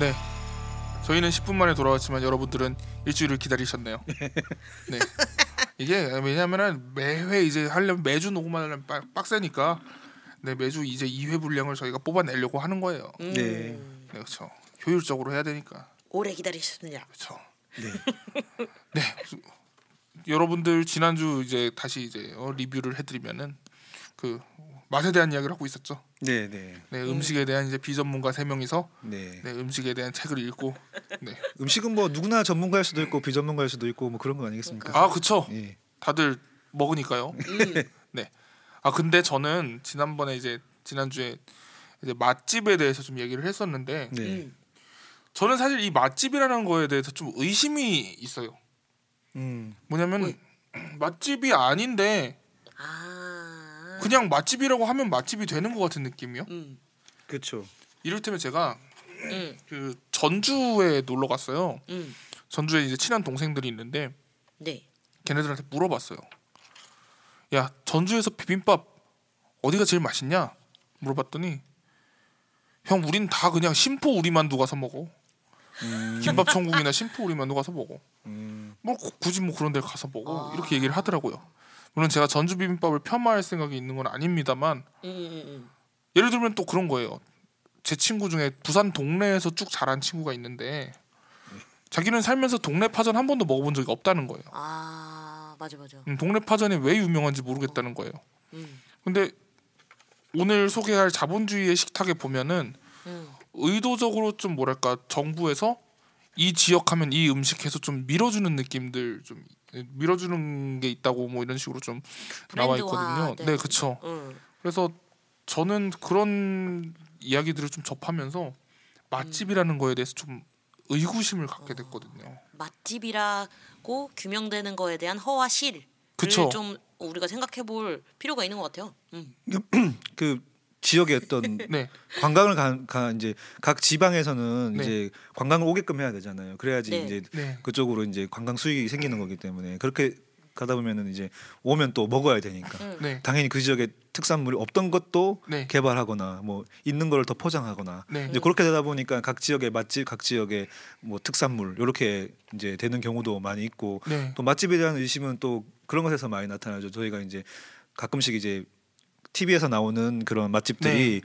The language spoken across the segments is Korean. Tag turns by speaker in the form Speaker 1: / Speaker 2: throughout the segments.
Speaker 1: 네. 저희는 10분 만에 돌아왔지만 여러분들은 일주일을 기다리셨네요. 네. 이게 왜냐면은 매회 이제 하려면 매주 녹음하려면 빡- 빡세니까 네 매주 이제 2회 분량을 저희가 뽑아내려고 하는 거예요.
Speaker 2: 음.
Speaker 1: 네,
Speaker 3: 네.
Speaker 1: 그렇죠. 효율적으로 해야 되니까
Speaker 2: 오래 기다리셨느냐?
Speaker 1: 그렇죠.
Speaker 3: 네.
Speaker 1: 네. 여러분들 지난주 이제 다시 이제 어, 리뷰를 해드리면은 그 맛에 대한 이야기를 하고 있었죠.
Speaker 3: 네, 네.
Speaker 1: 네, 음식에 대한 이제 비전문가 세 명이서
Speaker 3: 네.
Speaker 1: 네, 음식에 대한 책을 읽고 네.
Speaker 3: 음식은 뭐 누구나 전문가일 수도 있고 비전문가일 수도 있고 뭐 그런 거 아니겠습니까?
Speaker 1: 아, 그쵸.
Speaker 3: 예.
Speaker 1: 다들 먹으니까요.
Speaker 2: 음.
Speaker 1: 네. 아 근데 저는 지난번에 이제 지난주에 이제 맛집에 대해서 좀 얘기를 했었는데
Speaker 3: 네.
Speaker 2: 음.
Speaker 1: 저는 사실 이 맛집이라는 거에 대해서 좀 의심이 있어요.
Speaker 3: 음.
Speaker 1: 뭐냐면 맛집이 아닌데
Speaker 2: 아.
Speaker 1: 그냥 맛집이라고 하면 맛집이 되는 것 같은 느낌이요.
Speaker 2: 음.
Speaker 3: 그렇죠.
Speaker 1: 이를테면 제가
Speaker 2: 음.
Speaker 1: 그 전주에 놀러 갔어요.
Speaker 2: 음.
Speaker 1: 전주에 이제 친한 동생들이 있는데
Speaker 2: 네.
Speaker 1: 걔네들한테 물어봤어요. 야 전주에서 비빔밥 어디가 제일 맛있냐? 물어봤더니 형 우린 다 그냥 심포 우리만두 가서 먹어.
Speaker 3: 음.
Speaker 1: 김밥 천국이나 심포 우리만두 가서 먹어.
Speaker 3: 음.
Speaker 1: 뭐 구- 굳이 뭐 그런 데 가서 먹어.
Speaker 2: 아.
Speaker 1: 이렇게 얘기를 하더라고요. 물론 제가 전주 비빔밥을 폄하할 생각이 있는 건 아닙니다만
Speaker 2: 음.
Speaker 1: 예를 들면 또 그런 거예요. 제 친구 중에 부산 동네에서 쭉 자란 친구가 있는데 자기는 살면서 동네 파전 한 번도 먹어본 적이 없다는 거예요.
Speaker 2: 아 맞아 맞아.
Speaker 1: 음, 동네 파전이 왜 유명한지 모르겠다는 거예요.
Speaker 2: 음.
Speaker 1: 근데 오늘 소개할 자본주의의 식탁에 보면은
Speaker 2: 음.
Speaker 1: 의도적으로 좀 뭐랄까 정부에서 이 지역 하면 이 음식 해서 좀 밀어주는 느낌들 좀 밀어주는 게 있다고 뭐 이런 식으로 좀 나와 있거든요.
Speaker 2: 된.
Speaker 1: 네, 그렇죠.
Speaker 2: 음.
Speaker 1: 그래서 저는 그런 이야기들을 좀 접하면서 맛집이라는 거에 대해서 좀 의구심을 갖게 됐거든요.
Speaker 2: 맛집이라고 규명되는 거에 대한 허와 실을
Speaker 1: 그쵸.
Speaker 2: 좀 우리가 생각해볼 필요가 있는 것 같아요. 음.
Speaker 3: 그 지역의 어떤
Speaker 1: 네,
Speaker 3: 관광을 가, 가 이제 각 지방에서는
Speaker 1: 네.
Speaker 3: 이제 관광을 오게끔 해야 되잖아요. 그래야지
Speaker 2: 네.
Speaker 3: 이제
Speaker 1: 네,
Speaker 3: 그쪽으로 이제 관광 수익이 생기는 거기 때문에 그렇게 가다 보면은 이제 오면 또 먹어야 되니까
Speaker 2: 음.
Speaker 1: 네,
Speaker 3: 당연히 그 지역에 특산물이 없던 것도
Speaker 1: 네,
Speaker 3: 개발하거나 뭐 있는 거를 더 포장하거나
Speaker 1: 네,
Speaker 3: 이제 그렇게 되다 보니까 각 지역의 맛집, 각 지역의 뭐 특산물 이렇게 이제 되는 경우도 많이 있고
Speaker 1: 네,
Speaker 3: 또 맛집에 대한 의심은 또 그런 것에서 많이 나타나죠. 저희가 이제 가끔씩 이제 TV에서 나오는 그런 맛집들이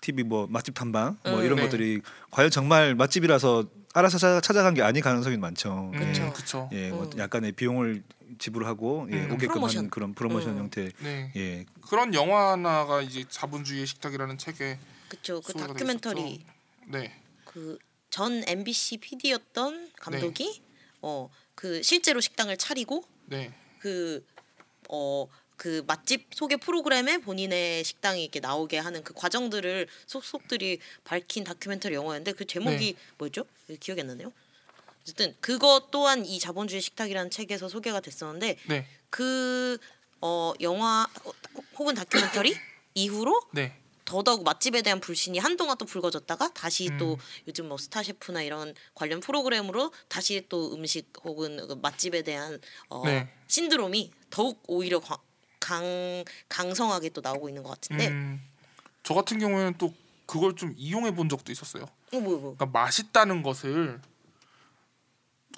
Speaker 3: TV 뭐 맛집 탐방 뭐
Speaker 2: 음,
Speaker 3: 이런
Speaker 1: 네.
Speaker 3: 것들이 과연 정말 맛집이라서 알아서 찾아, 찾아간 게 아닐 가능성이 많죠.
Speaker 1: 음,
Speaker 2: 그쵸.
Speaker 1: 그쵸.
Speaker 3: 예, 뭐
Speaker 2: 음.
Speaker 3: 약간의 비용을 지불하고 예,
Speaker 1: 음.
Speaker 3: 오게끔
Speaker 2: 프로모션.
Speaker 3: 하는 그런 프로모션
Speaker 2: 음.
Speaker 3: 형태.
Speaker 1: 네,
Speaker 3: 예,
Speaker 1: 그런 영화 하나가 이제 자본주의의 식탁이라는 책에
Speaker 2: 그쵸. 그 다큐멘터리
Speaker 1: 있었죠. 네,
Speaker 2: 그 전 MBC PD였던 감독이 어그 실제로 식당을 차리고
Speaker 1: 네,
Speaker 2: 그어 그 맛집 소개 프로그램에 본인의 식당이 이렇게 나오게 하는 그 과정들을 속속들이 밝힌 다큐멘터리 영화였는데 그 제목이 뭐였죠? 기억이 안 나네요. 어쨌든 그것 또한 이 자본주의 식탁이라는 책에서 소개가 됐었는데
Speaker 1: 네,
Speaker 2: 그 어 영화 어, 혹은 다큐멘터리 이후로
Speaker 1: 네,
Speaker 2: 더더욱 맛집에 대한 불신이 한동안 또 불거졌다가 다시
Speaker 1: 음.
Speaker 2: 또 요즘 뭐 스타 셰프나 이런 관련 프로그램으로 다시 또 음식 혹은 그 맛집에 대한 어
Speaker 1: 네.
Speaker 2: 신드롬이 더욱 오히려 강, 강 강성하게 또 나오고 있는 것 같은데
Speaker 1: 음, 저 같은 경우에는 또 그걸 좀 이용해 본 적도 있었어요.
Speaker 2: 어, 뭐, 뭐.
Speaker 1: 그러니까 맛있다는 것을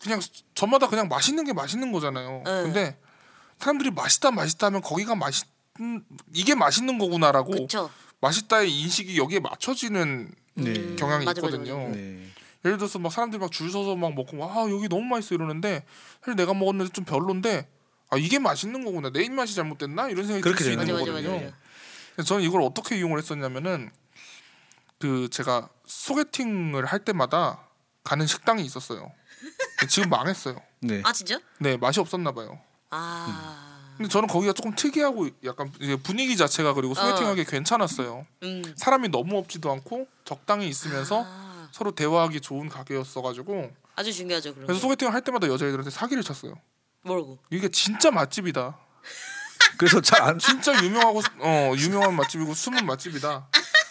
Speaker 1: 그냥 저마다 그냥 맛있는 게 맛있는 거잖아요.
Speaker 2: 네.
Speaker 1: 근데 사람들이 맛있다 맛있다 하면 거기가 맛있 음, 이게 맛있는 거구나라고
Speaker 2: 그쵸
Speaker 1: 맛있다의 인식이 여기에 맞춰지는
Speaker 3: 네.
Speaker 2: 음,
Speaker 1: 경향이
Speaker 2: 맞아, 맞아,
Speaker 1: 있거든요.
Speaker 2: 맞아.
Speaker 3: 네.
Speaker 1: 예를 들어서 막 사람들이 막 줄 서서 막 먹고 아 여기 너무 맛있어 이러는데 사실 내가 먹었는데 좀 별론데 아 이게 맛있는 거구나 내 입맛이 잘못됐나 이런 생각이 들
Speaker 3: 그렇게
Speaker 1: 수 있는
Speaker 2: 맞아
Speaker 1: 거거든요.
Speaker 2: 맞아 맞아
Speaker 1: 그래서 저는 이걸 어떻게 이용을 했었냐면은 그 제가 소개팅을 할 때마다 가는 식당이 있었어요. 지금 망했어요.
Speaker 3: 네.
Speaker 2: 아 진짜
Speaker 1: 네 맛이 없었나 봐요.
Speaker 2: 아
Speaker 1: 근데 저는 거기가 조금 특이하고 약간 분위기 자체가 그리고 소개팅하기 괜찮았어요.
Speaker 2: 음.
Speaker 1: 사람이 너무 없지도 않고 적당히 있으면서
Speaker 2: 아,
Speaker 1: 서로 대화하기 좋은 가게였어가지고
Speaker 2: 아주 중요하죠
Speaker 1: 그래서
Speaker 2: 게
Speaker 1: 소개팅을 할 때마다 여자애들한테 사기를 쳤어요.
Speaker 2: 뭐라고
Speaker 1: 이게 진짜 맛집이다.
Speaker 3: 그래서 잘 안
Speaker 1: 진짜 유명하고 어 유명한 맛집이고 숨은 맛집이다.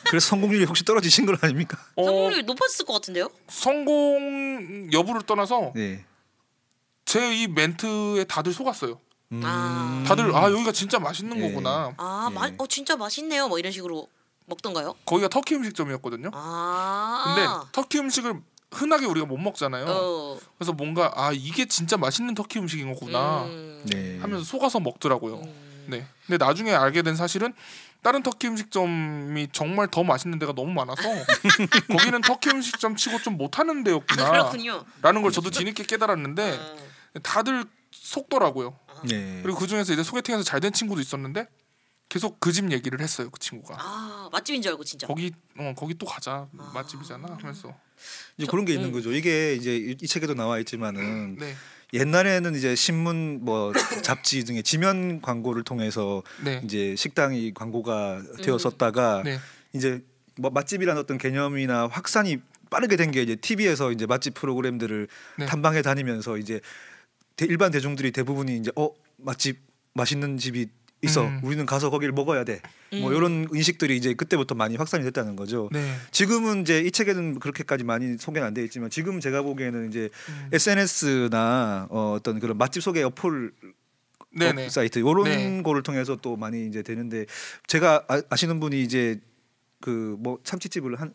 Speaker 3: 그래서 성공률이 혹시 떨어지신 건 아닙니까?
Speaker 1: 어,
Speaker 2: 성공률 높았을 것 같은데요?
Speaker 1: 성공 여부를 떠나서
Speaker 3: 네.
Speaker 1: 제 이 멘트에 다들 속았어요.
Speaker 3: 음.
Speaker 2: 아.
Speaker 1: 다들 아 여기가 진짜 맛있는
Speaker 3: 예.
Speaker 1: 거구나.
Speaker 2: 아,
Speaker 3: 네.
Speaker 2: 마, 어 진짜 맛있네요. 뭐 이런 식으로 먹던가요?
Speaker 1: 거기가 터키 음식점이었거든요.
Speaker 2: 아.
Speaker 1: 근데 터키 음식을 흔하게 우리가 못 먹잖아요.
Speaker 2: 어.
Speaker 1: 그래서 뭔가 아 이게 진짜 맛있는 터키 음식인 거구나
Speaker 2: 음.
Speaker 3: 네.
Speaker 1: 하면서 속아서 먹더라고요.
Speaker 2: 음.
Speaker 1: 네. 근데 나중에 알게 된 사실은 다른 터키 음식점이 정말 더 맛있는 데가 너무 많아서 거기는 터키 음식점 치고 좀 못하는 데였구나.
Speaker 2: 그렇군요.
Speaker 1: 라는 걸 저도 뒤늦게 깨달았는데
Speaker 2: 어.
Speaker 1: 다들 속더라고요.
Speaker 3: 네.
Speaker 1: 그리고 그 중에서 이제 소개팅에서 잘 된 친구도 있었는데 계속 그 집 얘기를 했어요. 그 친구가.
Speaker 2: 아 맛집인 줄 알고 진짜.
Speaker 1: 거기 어 거기 또 가자
Speaker 2: 아.
Speaker 1: 맛집이잖아 하면서
Speaker 3: 이제
Speaker 2: 저-
Speaker 3: 그런 게 있는
Speaker 2: 음.
Speaker 3: 거죠. 이게 이제 이, 이 책에도 나와 있지만은
Speaker 1: 네
Speaker 3: 옛날에는 이제 신문 뭐 잡지 등의 지면 광고를 통해서
Speaker 1: 네.
Speaker 3: 이제 식당이 광고가 되었었다가
Speaker 1: 네.
Speaker 3: 이제 뭐 맛집이라는 어떤 개념이나 확산이 빠르게 된 게 이제 TV에서 이제 맛집 프로그램들을
Speaker 1: 네.
Speaker 3: 탐방해 다니면서 이제 대- 일반 대중들이 대부분이 이제 어 맛집 맛있는 집이 있어
Speaker 1: 음.
Speaker 3: 우리는 가서 거기를 먹어야 돼뭐
Speaker 2: 음.
Speaker 3: 이런 인식들이 이제 그때부터 많이 확산이 됐다는 거죠.
Speaker 1: 네.
Speaker 3: 지금은 이제 이 책에는 그렇게까지 많이 소개는 안 돼 있지만 지금 제가 보기에는 이제
Speaker 1: 음.
Speaker 3: SNS나 어, 어떤 그런 맛집 소개 어플
Speaker 1: 네네.
Speaker 3: 어, 사이트 이런
Speaker 1: 네.
Speaker 3: 거를 통해서 또 많이 이제 되는데 제가 아, 아시는 분이 이제 그 뭐 참치집을 한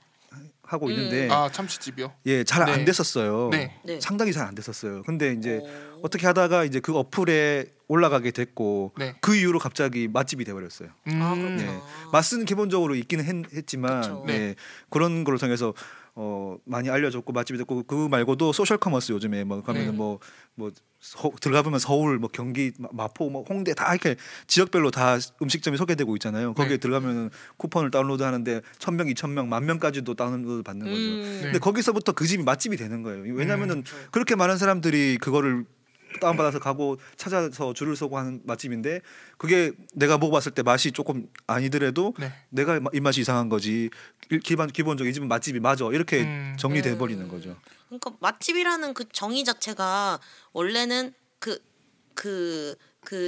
Speaker 3: 하고
Speaker 2: 음.
Speaker 3: 있는데
Speaker 1: 아 참치집이요.
Speaker 3: 예 잘안
Speaker 1: 네.
Speaker 3: 됐었어요.
Speaker 1: 네.
Speaker 2: 네.
Speaker 3: 상당히 잘 안 됐었어요. 근데 이제
Speaker 2: 어.
Speaker 3: 어떻게 하다가 이제 그 어플에 올라가게 됐고
Speaker 1: 네.
Speaker 3: 그 이후로 갑자기 맛집이 돼버렸어요.
Speaker 1: 음.
Speaker 2: 아, 그렇구나.
Speaker 3: 네. 맛은 기본적으로 있기는 했, 지만. 네. 그런 거를 통해서 어 많이 알려졌고 맛집이 됐고 그 말고도 social commerce 요즘에 뭐 가면은
Speaker 1: 네.
Speaker 3: 뭐뭐 들어가 보면 서울 뭐 경기 마- 마포 뭐 홍대 다 이렇게 지역별로 다 음식점이 소개되고 있잖아요. 거기에
Speaker 1: 네.
Speaker 3: 들어가면 쿠폰을 다운로드 하는데 천 명, 이천 명, 만 명까지도 다운로드 받는 거죠.
Speaker 2: 음.
Speaker 1: 네.
Speaker 3: 근데 거기서부터 그 집이 맛집이 되는 거예요. 왜냐면은
Speaker 2: 그렇죠.
Speaker 3: 그렇게 많은 사람들이 그거를 다운받아서 가고 찾아서 줄을 서고 하는 맛집인데 그게 내가 먹어봤을 때 맛이 조금 아니더라도
Speaker 1: 네.
Speaker 3: 내가 마- 입맛이 이상한 거지 일- 기본 기본적으로 이 집은 맛집이 맞아 이렇게
Speaker 1: 음.
Speaker 3: 정리돼
Speaker 2: 음.
Speaker 3: 버리는 거죠.
Speaker 2: 그러니까 맛집이라는 그 정의 자체가 원래는 그그 그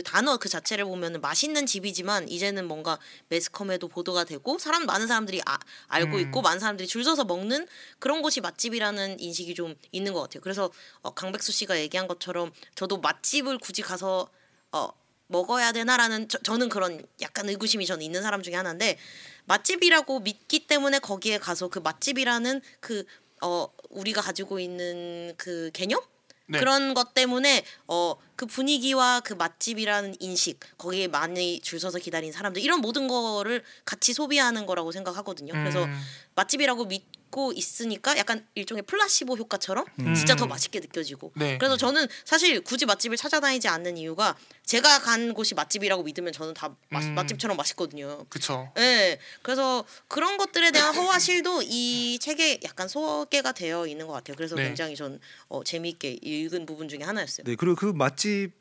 Speaker 2: 단어 그 자체를 보면은 맛있는 집이지만 이제는 뭔가 매스컴에도 보도가 되고 사람 많은 사람들이 아, 알고
Speaker 1: 음.
Speaker 2: 있고 많은 사람들이 줄 서서 먹는 그런 곳이 맛집이라는 인식이 좀 있는 것 같아요. 그래서 어, 강백수 씨가 얘기한 것처럼 저도 맛집을 굳이 가서 어, 먹어야 되나라는 저, 저는 그런 약간 의구심이 저는 있는 사람 중에 하나인데 맛집이라고 믿기 때문에 거기에 가서 그 맛집이라는 그 어 우리가 가지고 있는 그 개념
Speaker 1: 네.
Speaker 2: 그런 것 때문에 어 그 분위기와 그 맛집이라는 인식 거기에 많이 줄 서서 기다린 사람들 이런 모든 거를 같이 소비하는 거라고 생각하거든요. 그래서
Speaker 1: 음.
Speaker 2: 맛집이라고 믿 고 있으니까 약간 일종의 플라시보 효과처럼
Speaker 1: 음.
Speaker 2: 진짜 더 맛있게 느껴지고
Speaker 1: 네.
Speaker 2: 그래서 저는 사실 굳이 맛집을 찾아다니지 않는 이유가 제가 간 곳이 맛집이라고 믿으면 저는 다 맛,
Speaker 1: 음.
Speaker 2: 맛집처럼 맛있거든요.
Speaker 1: 그쵸.
Speaker 2: 네, 그래서 그런 것들에 대한 허와실도 이 책에 약간 소개가 되어 있는 것 같아요. 그래서
Speaker 1: 네.
Speaker 2: 굉장히 전 어, 재미있게 읽은 부분 중에 하나였어요.
Speaker 3: 네 그리고 그 맛집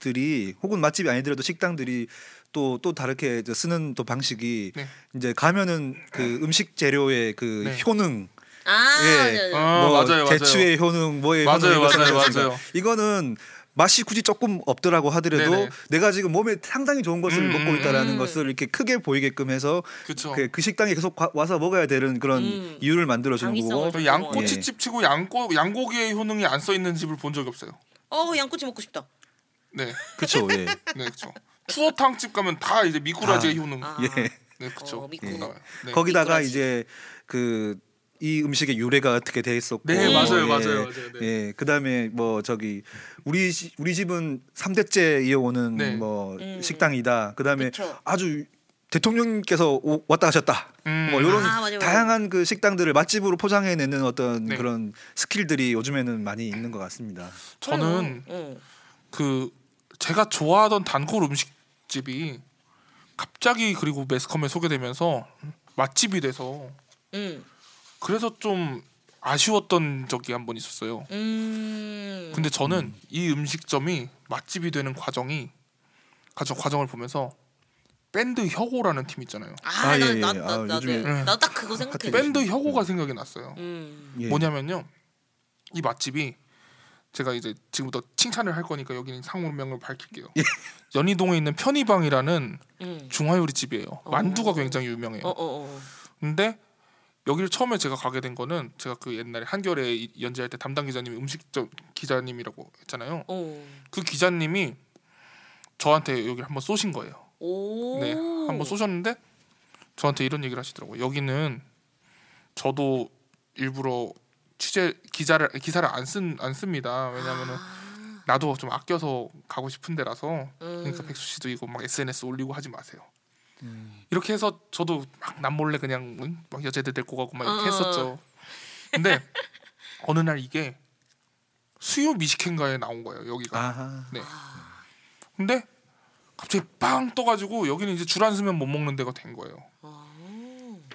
Speaker 3: 들이 혹은 맛집이 아니더라도 식당들이 또 또 다르게 이제 쓰는 또 방식이
Speaker 1: 네.
Speaker 3: 이제 가면은 그 음식 재료의 그
Speaker 1: 네.
Speaker 3: 효능
Speaker 2: 아,
Speaker 3: 예.
Speaker 2: 네, 네.
Speaker 1: 아,
Speaker 3: 뭐
Speaker 1: 맞아요, 맞아요.
Speaker 3: 대추의 효능 뭐의
Speaker 1: 맞아요,
Speaker 3: 효능
Speaker 1: 맞아요. 맞아요.
Speaker 3: 이거는 맛이 굳이 조금 없더라고 하더라도
Speaker 1: 네네.
Speaker 3: 내가 지금 몸에 상당히 좋은 것을
Speaker 1: 음,
Speaker 3: 먹고
Speaker 1: 음,
Speaker 3: 있다라는
Speaker 2: 음.
Speaker 3: 것을 이렇게 크게 보이게끔 해서.
Speaker 1: 그,
Speaker 3: 그 식당에 계속 가- 와서 먹어야 되는 그런
Speaker 2: 음.
Speaker 3: 이유를 만들어 주는 거고
Speaker 1: 저
Speaker 2: 예.
Speaker 1: 양꼬치집 치고 양꼬 양고기의 효능이 안 써 있는 집을 본 적이 없어요.
Speaker 2: 어, 양꼬치 먹고 싶다.
Speaker 1: 네,
Speaker 3: 그렇죠 예.
Speaker 1: 네, 그렇죠. 추어탕집 가면 다 이제 미꾸라지의 효능.
Speaker 2: 아,
Speaker 3: 예.
Speaker 1: 네, 그렇죠.
Speaker 2: 어, 미꾸.
Speaker 1: 나와요. 네.
Speaker 3: 거기다가
Speaker 2: 미꾸라지.
Speaker 3: 이제 그 이 음식의 유래가 어떻게 돼 있었고
Speaker 1: 네, 맞아요,
Speaker 3: 예,
Speaker 1: 맞아요, 맞아요. 네.
Speaker 3: 예 그다음에 뭐 저기 우리 시- 우리 집은 삼대째 이어오는
Speaker 1: 네.
Speaker 3: 뭐
Speaker 2: 음.
Speaker 3: 식당이다 그다음에
Speaker 2: 그쵸.
Speaker 3: 아주 대통령께서 오- 왔다 가셨다
Speaker 1: 음.
Speaker 3: 뭐 이런
Speaker 2: 아.
Speaker 3: 다양한 그 식당들을 맛집으로 포장해내는 어떤
Speaker 1: 네.
Speaker 3: 그런 스킬들이 요즘에는 많이 있는 것 같습니다.
Speaker 1: 저는
Speaker 2: 응.
Speaker 1: 그 제가 좋아하던 단골 음식 집이 갑자기 그리고 매스컴에 소개되면서 맛집이 돼서
Speaker 2: 응.
Speaker 1: 그래서 좀 아쉬웠던 적이 한 번 있었어요.
Speaker 2: 음.
Speaker 1: 근데 저는 이 음식점이 맛집이 되는 과정이 과정 과정을 보면서 밴드 혁오라는 팀 있잖아요.
Speaker 2: 아,
Speaker 3: 아,
Speaker 2: 나,
Speaker 3: 예, 예.
Speaker 2: 나,
Speaker 3: 아,
Speaker 2: 나, 나,
Speaker 3: 요즘에
Speaker 2: 네. 딱 그거 생각해.
Speaker 3: 밴드
Speaker 1: 밴드 혁오가 생각이 났어요.
Speaker 2: 음.
Speaker 3: 예.
Speaker 1: 뭐냐면요, 이 맛집이 제가 이제 지금부터 칭찬을 할 거니까 여기는 상호명을 밝힐게요. 연희동에 있는 편의방이라는
Speaker 2: 음.
Speaker 1: 중화요리 집이에요.
Speaker 2: 어.
Speaker 1: 만두가 굉장히 유명해요.
Speaker 2: 어, 어, 어.
Speaker 1: 근데 여기를 처음에 제가 가게 된 거는 제가 그 옛날에 한겨레 이- 연재할 때 담당 기자님이 음식점 기자님이라고 했잖아요.
Speaker 2: 오.
Speaker 1: 그 기자님이 저한테 여기를 한번 쏘신 거예요.
Speaker 2: 오.
Speaker 1: 네, 한번 쏘셨는데 저한테 이런 얘기를 하시더라고요. 여기는 저도 일부러 취재 기자를 기사를 안 쓴 안 씁니다. 왜냐하면은
Speaker 2: 아.
Speaker 1: 나도 좀 아껴서 가고 싶은 데라서 그러니까
Speaker 2: 음.
Speaker 1: 백수 씨도 이거 막 SNS 올리고 하지 마세요.
Speaker 3: 음.
Speaker 1: 이렇게 해서 저도 막 남몰래 그냥 응? 막 여자들 데리고 가고 막 이렇게
Speaker 2: 어.
Speaker 1: 했었죠. 근데 어느 날 이게 수요 미식회인가에 나온 거예요. 여기가.
Speaker 3: 아하.
Speaker 1: 네. 근데 갑자기 빵 떠가지고 여기는 이제 줄 안 서면 못 먹는 데가 된 거예요.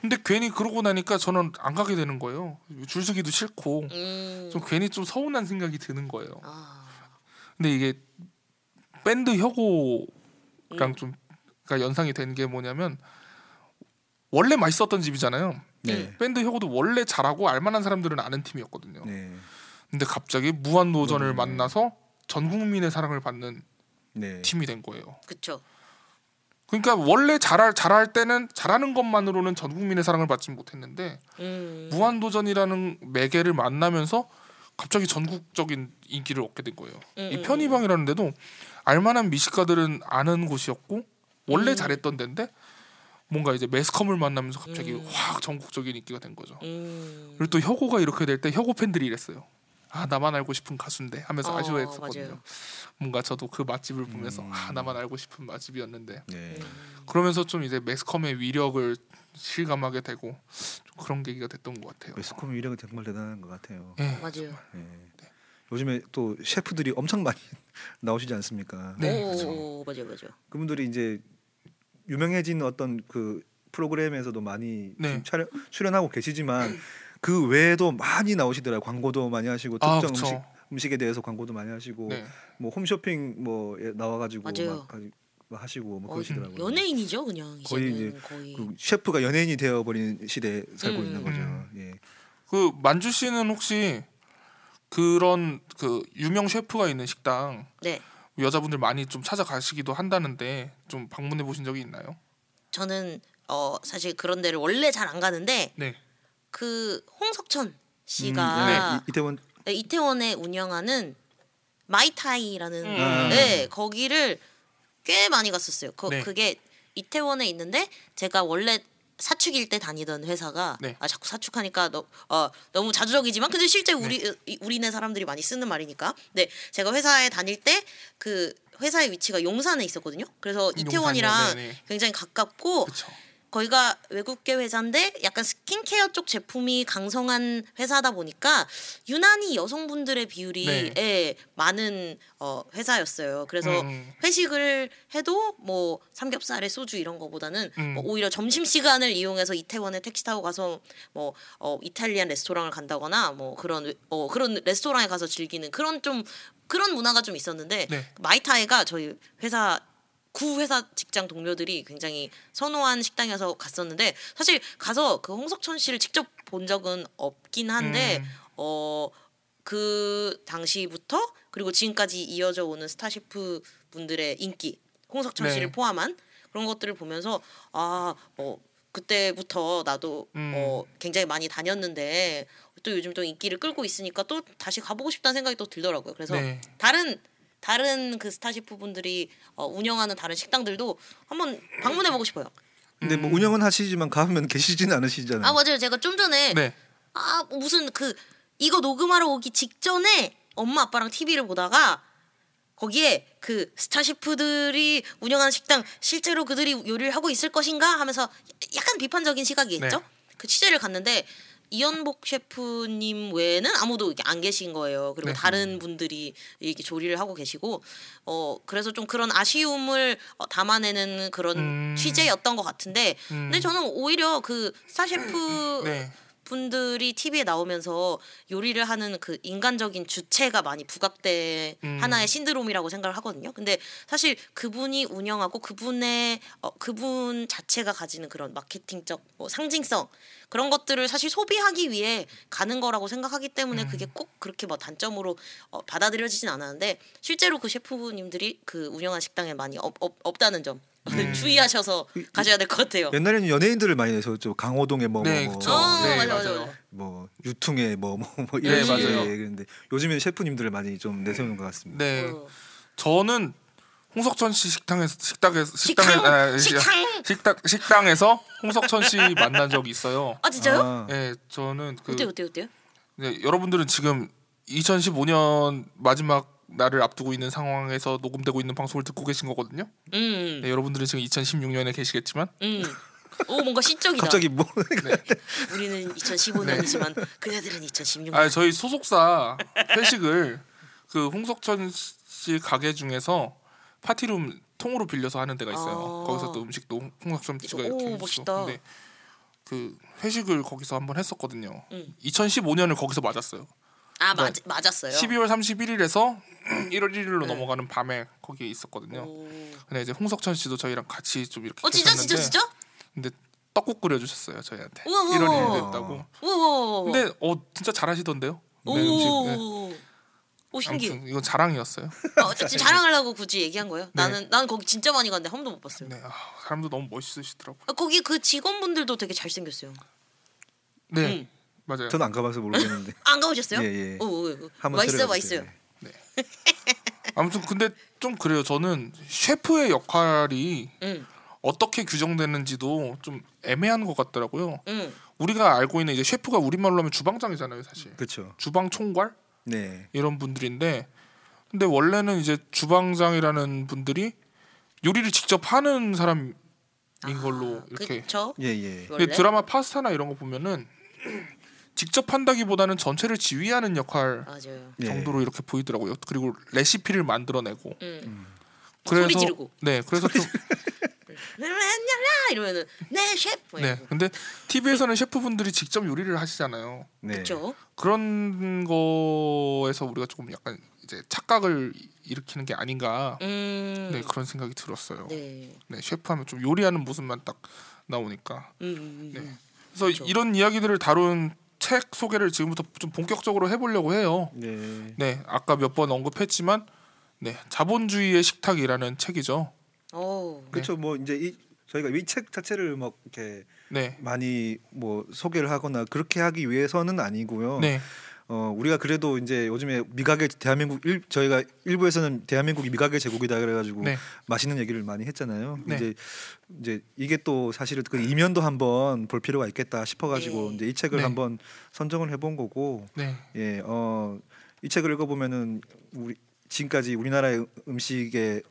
Speaker 2: 아.
Speaker 1: 근데 괜히 그러고 나니까 저는 안 가게 되는 거예요. 줄 서기도 싫고
Speaker 2: 음.
Speaker 1: 좀 괜히 좀 서운한 생각이 드는 거예요.
Speaker 2: 아.
Speaker 1: 근데 이게 밴드 혁오랑
Speaker 2: 음.
Speaker 1: 좀 그러니까 연상이 된 게 뭐냐면 원래 맛있었던 집이잖아요.
Speaker 3: 네.
Speaker 1: 밴드 혁오도 원래 잘하고 알만한 사람들은 아는 팀이었거든요.
Speaker 3: 네.
Speaker 1: 근데 갑자기 무한 도전을
Speaker 3: 네.
Speaker 1: 만나서 전 국민의 사랑을 받는
Speaker 3: 네.
Speaker 1: 팀이 된 거예요.
Speaker 2: 그쵸.
Speaker 1: 그러니까 원래 잘할 잘할 때는 잘하는 것만으로는 전 국민의 사랑을 받지 못했는데
Speaker 2: 음.
Speaker 1: 무한도전이라는 매개를 만나면서 갑자기 전국적인 인기를 얻게 된 거예요.
Speaker 2: 음,
Speaker 1: 이
Speaker 2: 음,
Speaker 1: 편의방이라는 데도 알만한 미식가들은 아는 곳이었고 원래
Speaker 2: 음.
Speaker 1: 잘했던 데인데 뭔가 이제 매스컴을 만나면서 갑자기
Speaker 2: 음.
Speaker 1: 확 전국적인 인기가 된 거죠.
Speaker 2: 음.
Speaker 1: 그리고 또 혁오가 이렇게 될 때 혁오 팬들이 이랬어요. 아 나만 알고 싶은 가수인데 하면서
Speaker 2: 어,
Speaker 1: 아쉬워했었거든요.
Speaker 2: 맞아요.
Speaker 1: 뭔가 저도 그 맛집을 보면서
Speaker 3: 음.
Speaker 1: 아 나만 알고 싶은 맛집이었는데
Speaker 3: 네.
Speaker 1: 그러면서 좀 이제 매스컴의 위력을 실감하게 되고 좀 그런 계기가 됐던 것 같아요.
Speaker 3: 매스컴 위력은 정말 대단한 것 같아요.
Speaker 1: 예.
Speaker 2: 맞아요.
Speaker 3: 네. 요즘에 또 셰프들이 엄청 많이 나오시지 않습니까?
Speaker 1: 네,
Speaker 2: 오,
Speaker 1: 그쵸.
Speaker 2: 맞아요, 맞아요.
Speaker 3: 그분들이 이제 유명해진 어떤 그 프로그램에서도 많이
Speaker 1: 네.
Speaker 3: 좀 촬영 출연하고 계시지만 그 외에도 많이 나오시더라고요. 광고도 많이 하시고
Speaker 1: 아,
Speaker 3: 특정
Speaker 1: 그쵸.
Speaker 3: 음식 음식에 대해서 광고도 많이 하시고
Speaker 1: 네.
Speaker 3: 뭐 홈쇼핑 뭐 나와 가지고
Speaker 2: 맞아요.
Speaker 3: 막 가지- 막 하시고 뭐
Speaker 2: 어,
Speaker 3: 그러시더라고요.
Speaker 2: 연예인이죠, 그냥
Speaker 3: 거의
Speaker 2: 이제는 거의.
Speaker 3: 그 셰프가 연예인이 되어 버린 시대에 살고
Speaker 2: 음.
Speaker 3: 있는 거죠.
Speaker 1: 음.
Speaker 3: 예.
Speaker 1: 그 만주 씨는 혹시 그런 그 유명 셰프가 있는 식당
Speaker 2: 네,
Speaker 1: 여자분들 많이 좀 찾아가시기도 한다는데 좀 방문해 보신 적이 있나요?
Speaker 2: 저는 어 사실 그런 데를 원래 잘 안 가는데
Speaker 1: 네.
Speaker 2: 그 홍석천
Speaker 3: 음,
Speaker 2: 씨가
Speaker 3: 네. 이- 이태원
Speaker 2: 네, 이태원에 운영하는 마이타이라는
Speaker 1: 음.
Speaker 2: 네 거기를 꽤 많이 갔었어요. 거,
Speaker 1: 네.
Speaker 2: 그게 이태원에 있는데 제가 원래 사축일 때 다니던 회사가
Speaker 1: 네.
Speaker 2: 아 자꾸 사축하니까 너, 어, 너무 자주적이지만 근데 실제
Speaker 1: 네.
Speaker 2: 우리 이- 우리네 사람들이 많이 쓰는 말이니까. 네 제가 회사에 다닐 때 그 회사의 위치가 용산에 있었거든요. 그래서 이태원이랑
Speaker 1: 용산이요?
Speaker 2: 굉장히 가깝고
Speaker 1: 그렇죠.
Speaker 2: 거기가 외국계 회사인데 약간 스킨케어 쪽 제품이 강성한 회사다 보니까 유난히 여성분들의 비율이
Speaker 1: 네.
Speaker 2: 예, 많은 어, 회사였어요. 그래서
Speaker 1: 음.
Speaker 2: 회식을 해도 뭐 삼겹살에 소주 이런 거보다는
Speaker 1: 음.
Speaker 2: 뭐 오히려 점심 시간을 이용해서 이태원에 택시 타고 가서 뭐 어, 이탈리안 레스토랑을 간다거나 뭐 그런 어, 그런 레스토랑에 가서 즐기는 그런 좀 그런 문화가 좀 있었는데
Speaker 1: 네.
Speaker 2: 마이타이가 저희 회사 구 회사 직장 동료들이 굉장히 선호한 식당이어서 갔었는데 사실 가서 그 홍석천 씨를 직접 본 적은 없긴 한데
Speaker 1: 음.
Speaker 2: 어그 당시부터 그리고 지금까지 이어져 오는 스타 셰프 분들의 인기 홍석천
Speaker 1: 네.
Speaker 2: 씨를 포함한 그런 것들을 보면서 아뭐 그때부터 나도
Speaker 1: 음.
Speaker 2: 어 굉장히 많이 다녔는데 또 요즘 또 인기를 끌고 있으니까 또 다시 가보고 싶다는 생각이 또 들더라고요. 그래서
Speaker 1: 네.
Speaker 2: 다른 다른 그 스타 셰프 분들이 어, 운영하는 다른 식당들도 한번 방문해 보고 싶어요.
Speaker 3: 근데 뭐
Speaker 1: 음.
Speaker 3: 운영은 하시지만 가면 계시지는 않으시잖아요.
Speaker 2: 아 맞아요. 제가 좀 전에
Speaker 1: 네.
Speaker 2: 아 무슨 그 이거 녹음하러 오기 직전에 엄마 아빠랑 TV를 보다가 거기에 그 스타 셰프들이 운영하는 식당 실제로 그들이 요리를 하고 있을 것인가 하면서 약간 비판적인 시각이 있죠.
Speaker 1: 네.
Speaker 2: 그 취재를 갔는데 이연복 셰프님 외에는 아무도 안 계신 거예요. 그리고
Speaker 1: 네.
Speaker 2: 다른 분들이 이렇게 조리를 하고 계시고 어 그래서 좀 그런 아쉬움을 어, 담아내는 그런
Speaker 1: 음.
Speaker 2: 취재였던 것 같은데
Speaker 1: 음.
Speaker 2: 근데 저는 오히려 그 스타 셰프
Speaker 1: 네.
Speaker 2: 분들이 TV에 나오면서 요리를 하는 그 인간적인 주체가 많이 부각된
Speaker 1: 음.
Speaker 2: 하나의 신드롬이라고 생각을 하거든요. 근데 사실 그분이 운영하고 그분의 어, 그분 자체가 가지는 그런 마케팅적 뭐 상징성 그런 것들을 사실 소비하기 위해 가는 거라고 생각하기 때문에
Speaker 1: 음.
Speaker 2: 그게 꼭 그렇게 뭐 단점으로 어, 받아들여지진 않았는데 실제로 그 셰프님들이 그 운영한 식당에 많이 없, 없, 없다는 점 주의하셔서 가셔야 될 것 같아요.
Speaker 3: 옛날에는 연예인들을 많이 내서 좀 강호동에 뭐뭐
Speaker 1: 네,
Speaker 3: 뭐,
Speaker 1: 그쵸.
Speaker 2: 어,
Speaker 1: 네,
Speaker 2: 맞아, 맞아,
Speaker 1: 맞아요.
Speaker 2: 맞아.
Speaker 3: 뭐 유퉁에 뭐뭐뭐
Speaker 1: 네,
Speaker 3: 이런 식의
Speaker 1: 맞아요.
Speaker 3: 그런데 요즘에는 셰프님들을 많이 좀 내세우는 것 같습니다.
Speaker 1: 네.
Speaker 2: 어.
Speaker 1: 저는 홍석천 씨 식당에서 식당에서
Speaker 2: 식당?
Speaker 1: 식당에 아, 시-
Speaker 2: 식당?
Speaker 1: 식당 식당에서 홍석천 씨 만난 적이 있어요.
Speaker 2: 아 진짜요?
Speaker 3: 아,
Speaker 1: 네, 저는 그
Speaker 2: 어때 어때 어때요?
Speaker 1: 네, 여러분들은 지금 2015년 마지막 날을 앞두고 있는 상황에서 녹음되고 있는 방송을 듣고 계신 거거든요.
Speaker 2: 음,
Speaker 1: 네, 여러분들은 지금 2016년에 계시겠지만
Speaker 2: 음. 오 뭔가 시적이다.
Speaker 3: 갑자기 뭐
Speaker 2: 우리는 2015년이지만 그대들은 2016년.
Speaker 1: 아 저희 소속사 회식을 그 홍석천 씨 가게 중에서 파티룸 통으로 빌려서 하는 데가 있어요.
Speaker 2: 아.
Speaker 1: 거기서 또 음식도 홍석천 씨가
Speaker 2: 오,
Speaker 1: 이렇게
Speaker 2: 멋있다.
Speaker 1: 근데 그 회식을 거기서 한번 했었거든요.
Speaker 2: 음.
Speaker 1: 2015년을 거기서 맞았어요.
Speaker 2: 아
Speaker 1: 네.
Speaker 2: 맞, 맞았어요.
Speaker 1: 12월 31일에서 1월 1일로
Speaker 2: 네.
Speaker 1: 넘어가는 밤에 거기에 있었거든요.
Speaker 2: 오.
Speaker 1: 근데 이제 홍석천 씨도 저희랑 같이 좀 이렇게
Speaker 2: 어 진짜 진짜 진짜?
Speaker 1: 근데 떡국 끓여주셨어요 저희한테
Speaker 2: 우와, 우와,
Speaker 1: 1월
Speaker 2: 우와.
Speaker 1: 1일 됐다고.
Speaker 2: 우와.
Speaker 1: 근데 어 진짜 잘하시던데요.
Speaker 2: 오.
Speaker 1: 네, 음식. 네.
Speaker 2: 오 신기해.
Speaker 1: 아무튼 이건 자랑이었어요.
Speaker 2: 아, 지금 자랑하려고 굳이 얘기한 거예요? 나는 나는 거기 진짜 많이 갔는데 한 번도 못 봤어요.
Speaker 1: 네, 아, 사람도 너무 멋있으시더라고. 요
Speaker 2: 아, 거기 그 직원분들도 되게 잘생겼어요.
Speaker 1: 네,
Speaker 2: 음.
Speaker 1: 맞아요.
Speaker 3: 저는 안 가봐서 모르겠는데
Speaker 2: 안 가보셨어요?
Speaker 3: 예, 예.
Speaker 2: 오, 오, 오.
Speaker 3: 한번 데려가
Speaker 2: 맛있어요.
Speaker 3: 주세요. 네.
Speaker 1: 아무튼 근데 좀 그래요. 저는 셰프의 역할이
Speaker 2: 응,
Speaker 1: 어떻게 규정되는지도 좀 애매한 것 같더라고요.
Speaker 2: 응.
Speaker 1: 우리가 알고 있는 이제 셰프가 우리말로 하면 주방장이잖아요, 사실.
Speaker 3: 그렇죠.
Speaker 1: 주방 총괄
Speaker 3: 네.
Speaker 1: 이런 분들인데, 근데 원래는 이제 주방장이라는 분들이 요리를 직접 하는 사람인 걸로 이렇게.
Speaker 2: 아, 그쵸?
Speaker 3: 예, 예.
Speaker 1: 근데? 드라마 파스타나 이런 거 보면은 직접 한다기보다는 전체를 지휘하는 역할
Speaker 2: 맞아요.
Speaker 3: 예.
Speaker 1: 정도로 이렇게 보이더라고요. 그리고 레시피를 만들어내고.
Speaker 2: 응.
Speaker 1: 그래서
Speaker 2: 소리 지르고.
Speaker 1: 네, 그래서 좀
Speaker 2: 이러면은 네 셰프.
Speaker 1: 네. 근데 TV에서는 셰프분들이 직접 요리를 하시잖아요.
Speaker 3: 네.
Speaker 2: 그렇죠.
Speaker 1: 그런 거에서 우리가 조금 약간 이제 착각을 일으키는 게 아닌가.
Speaker 2: 음.
Speaker 1: 네, 그런 생각이 들었어요. 네.
Speaker 2: 네.
Speaker 1: 셰프하면 좀 요리하는 모습만 딱 나오니까.
Speaker 2: 음, 음, 음.
Speaker 1: 네. 그래서
Speaker 2: 그렇죠.
Speaker 1: 이런 이야기들을 다룬 책 소개를 지금부터 좀 본격적으로 해보려고 해요.
Speaker 3: 네.
Speaker 1: 네, 아까 몇 번 언급했지만, 네, 자본주의의 식탁이라는 책이죠.
Speaker 2: 오.
Speaker 3: 그렇죠. 뭐 이제 이 저희가 이 책 자체를 뭐 이렇게
Speaker 1: 네,
Speaker 3: 많이 뭐 소개를 하거나 그렇게 하기 위해서는 아니고요.
Speaker 1: 네,
Speaker 3: 어 우리가 그래도 이제 요즘에 미각의 대한민국 일, 저희가 일부에서는 대한민국이 미각의 제국이다 그래가지고
Speaker 1: 네,
Speaker 3: 맛있는 얘기를 많이 했잖아요.
Speaker 1: 네.
Speaker 3: 이제 이제 이게 또 사실은 그 이면도 한번 볼 필요가 있겠다 싶어가지고
Speaker 2: 네.
Speaker 3: 이제 이 책을
Speaker 1: 네.
Speaker 3: 한번 선정을 해본 거고
Speaker 1: 네,
Speaker 3: 예, 어, 이 책을 읽어보면은 우리 지금까지 우리나라의 음식의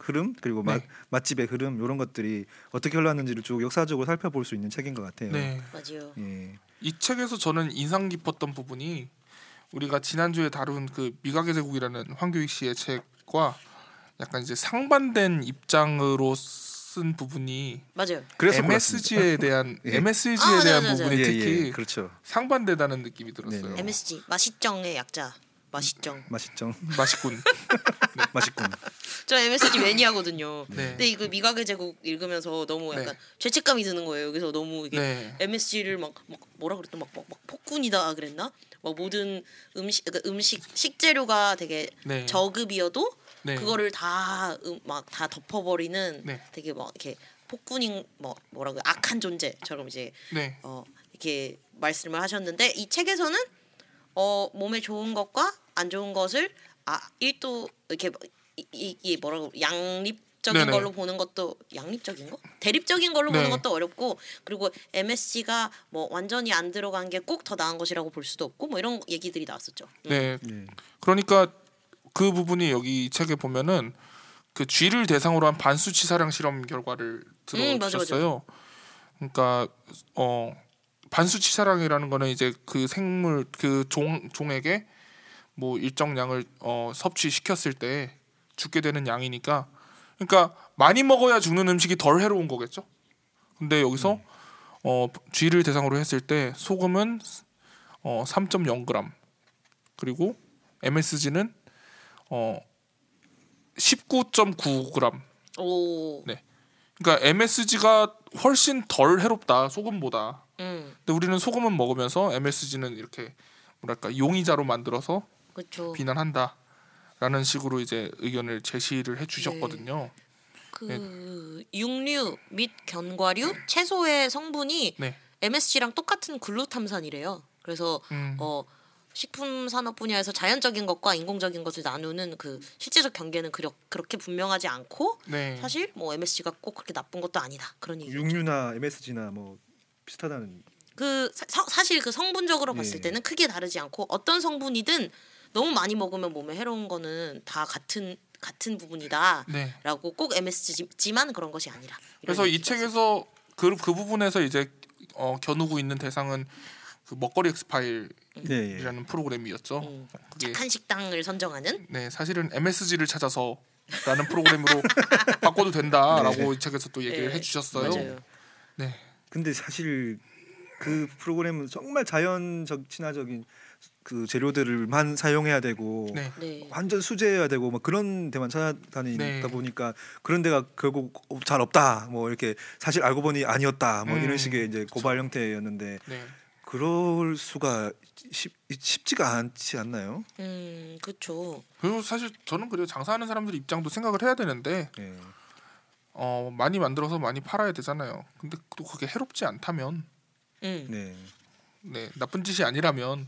Speaker 3: 흐름 그리고 맛,
Speaker 1: 네.
Speaker 3: 맛 집의 흐름 이런 것들이 어떻게 흘러왔는지를 쭉 역사적으로 살펴볼 수 있는 책인 것 같아요.
Speaker 1: 네.
Speaker 2: 맞아요.
Speaker 3: 예,
Speaker 1: 이 책에서 저는 인상 깊었던 부분이 우리가 지난주에 다룬 그 미각의 제국이라는 황교익 씨의 책과 약간 이제 상반된 입장으로 쓴 부분이
Speaker 2: 맞아요.
Speaker 3: 그래서
Speaker 1: MSG에 대한
Speaker 3: 예.
Speaker 1: MSG에
Speaker 2: 아,
Speaker 1: 대한
Speaker 2: 맞아, 맞아.
Speaker 1: 부분이
Speaker 3: 예,
Speaker 1: 특히
Speaker 3: 예, 그렇죠.
Speaker 1: 상반되다는 느낌이 들었어요.
Speaker 3: 네네.
Speaker 2: MSG 맛있정의 약자. 맛있정.
Speaker 3: 맛있죠.
Speaker 1: 맛있군.
Speaker 3: 맛있군.
Speaker 2: 저 MSG 매니아거든요.
Speaker 1: 네.
Speaker 2: 근데 이거 미각의 제국 읽으면서 너무 약간
Speaker 1: 네.
Speaker 2: 죄책감이 드는 거예요. 여기서 너무 이게
Speaker 1: 네.
Speaker 2: MSG를 막, 막 뭐라 그랬더 막, 막, 막 폭군이다 그랬나? 막 모든 음식 그러니까 음식 식재료가 되게
Speaker 1: 네.
Speaker 2: 저급이어도
Speaker 1: 네.
Speaker 2: 그거를 다 막 다 덮어버리는
Speaker 1: 네.
Speaker 2: 되게 막 이렇게 폭군인 뭐 뭐라고 악한 존재처럼 이제
Speaker 1: 네.
Speaker 2: 어 이렇게 말씀을 하셨는데 이 책에서는 어 몸에 좋은 것과 안 좋은 것을 아 일도 이렇게 이, 이, 이 뭐라고 양립적인
Speaker 1: 네네.
Speaker 2: 걸로 보는 것도 양립적인 거 대립적인 걸로 보는
Speaker 1: 네.
Speaker 2: 것도 어렵고 그리고 MSC가 뭐 완전히 안 들어간 게 꼭 더 나은 것이라고 볼 수도 없고 뭐 이런 얘기들이 나왔었죠. 음.
Speaker 1: 네.
Speaker 3: 예.
Speaker 1: 그러니까 그 부분이 여기 이 책에 보면은 그 쥐를 대상으로 한 반수치 사량 실험 결과를
Speaker 2: 음,
Speaker 1: 들어주셨어요. 그러니까 어 반수치 사량이라는 거는 이제 그 생물 그 종 종에게 뭐 일정 양을 어 섭취시켰을 때 죽게 되는 양이니까 그러니까 많이 먹어야 죽는 음식이 덜 해로운 거겠죠. 근데 여기서 어 쥐를 대상으로 했을 때 소금은 어 3.0g 그리고 MSG는 어 19.9g.
Speaker 2: 오.
Speaker 1: 네. 그러니까 MSG가 훨씬 덜 해롭다 소금보다.
Speaker 2: 음.
Speaker 1: 근데 우리는 소금은 먹으면서 MSG는 이렇게 뭐랄까 용의자로 만들어서
Speaker 2: 그렇죠.
Speaker 1: 비난한다라는 식으로 이제 의견을 제시를 해주셨거든요.
Speaker 2: 그 육류 및 견과류, 채소의 성분이
Speaker 1: 네.
Speaker 2: MSG랑 똑같은 글루탐산이래요. 그래서
Speaker 1: 음.
Speaker 2: 어 식품 산업 분야에서 자연적인 것과 인공적인 것을 나누는 그 실제적 경계는 그렇, 그렇게 분명하지 않고
Speaker 1: 네.
Speaker 2: 사실 뭐 MSG가 꼭 그렇게 나쁜 것도 아니다 그런 얘기.
Speaker 3: 육류나 MSG나 뭐 비슷하다는
Speaker 2: 그 사, 사실 그 성분적으로 봤을
Speaker 3: 예.
Speaker 2: 때는 크게 다르지 않고 어떤 성분이든 너무 많이 먹으면 몸에 해로운 거는 다 같은 같은 부분이다라고
Speaker 1: 네.
Speaker 2: 꼭 MSG지만 그런 것이 아니라.
Speaker 1: 그래서 이 책에서 그, 그 부분에서 이제 어, 겨누고 있는 대상은 그 먹거리 엑스파일이라는
Speaker 3: 예, 예.
Speaker 1: 프로그램이었죠.
Speaker 2: 음,
Speaker 1: 그게
Speaker 2: 착한 식당을 선정하는
Speaker 1: 네 사실은 MSG를 찾아서 라는 프로그램으로 바꿔도 된다라고 이 책에서 또 얘기를
Speaker 2: 네,
Speaker 1: 해주셨어요.
Speaker 2: 맞아요.
Speaker 1: 네,
Speaker 3: 근데 사실 그 프로그램은 정말 자연적 친화적인 그 재료들을만 사용해야 되고
Speaker 1: 네,
Speaker 2: 네.
Speaker 3: 완전 수제해야 되고 뭐 그런 데만 찾아다니다
Speaker 1: 네.
Speaker 3: 보니까 그런 데가 결국 잘 없다 뭐 이렇게 사실 알고 보니 아니었다 뭐
Speaker 1: 음,
Speaker 3: 이런 식의 이제 고발 형태였는데
Speaker 1: 네.
Speaker 3: 그럴 수가 쉽, 쉽지가 않지 않나요?
Speaker 2: 음, 그렇죠.
Speaker 1: 그리고 사실 저는 그래요 장사하는 사람들 입장도 생각을 해야 되는데
Speaker 3: 예.
Speaker 1: 어, 많이 만들어서 많이 팔아야 되잖아요. 근데 또 그게 해롭지 않다면
Speaker 2: 음.
Speaker 3: 네.
Speaker 1: 네 나쁜 짓이 아니라면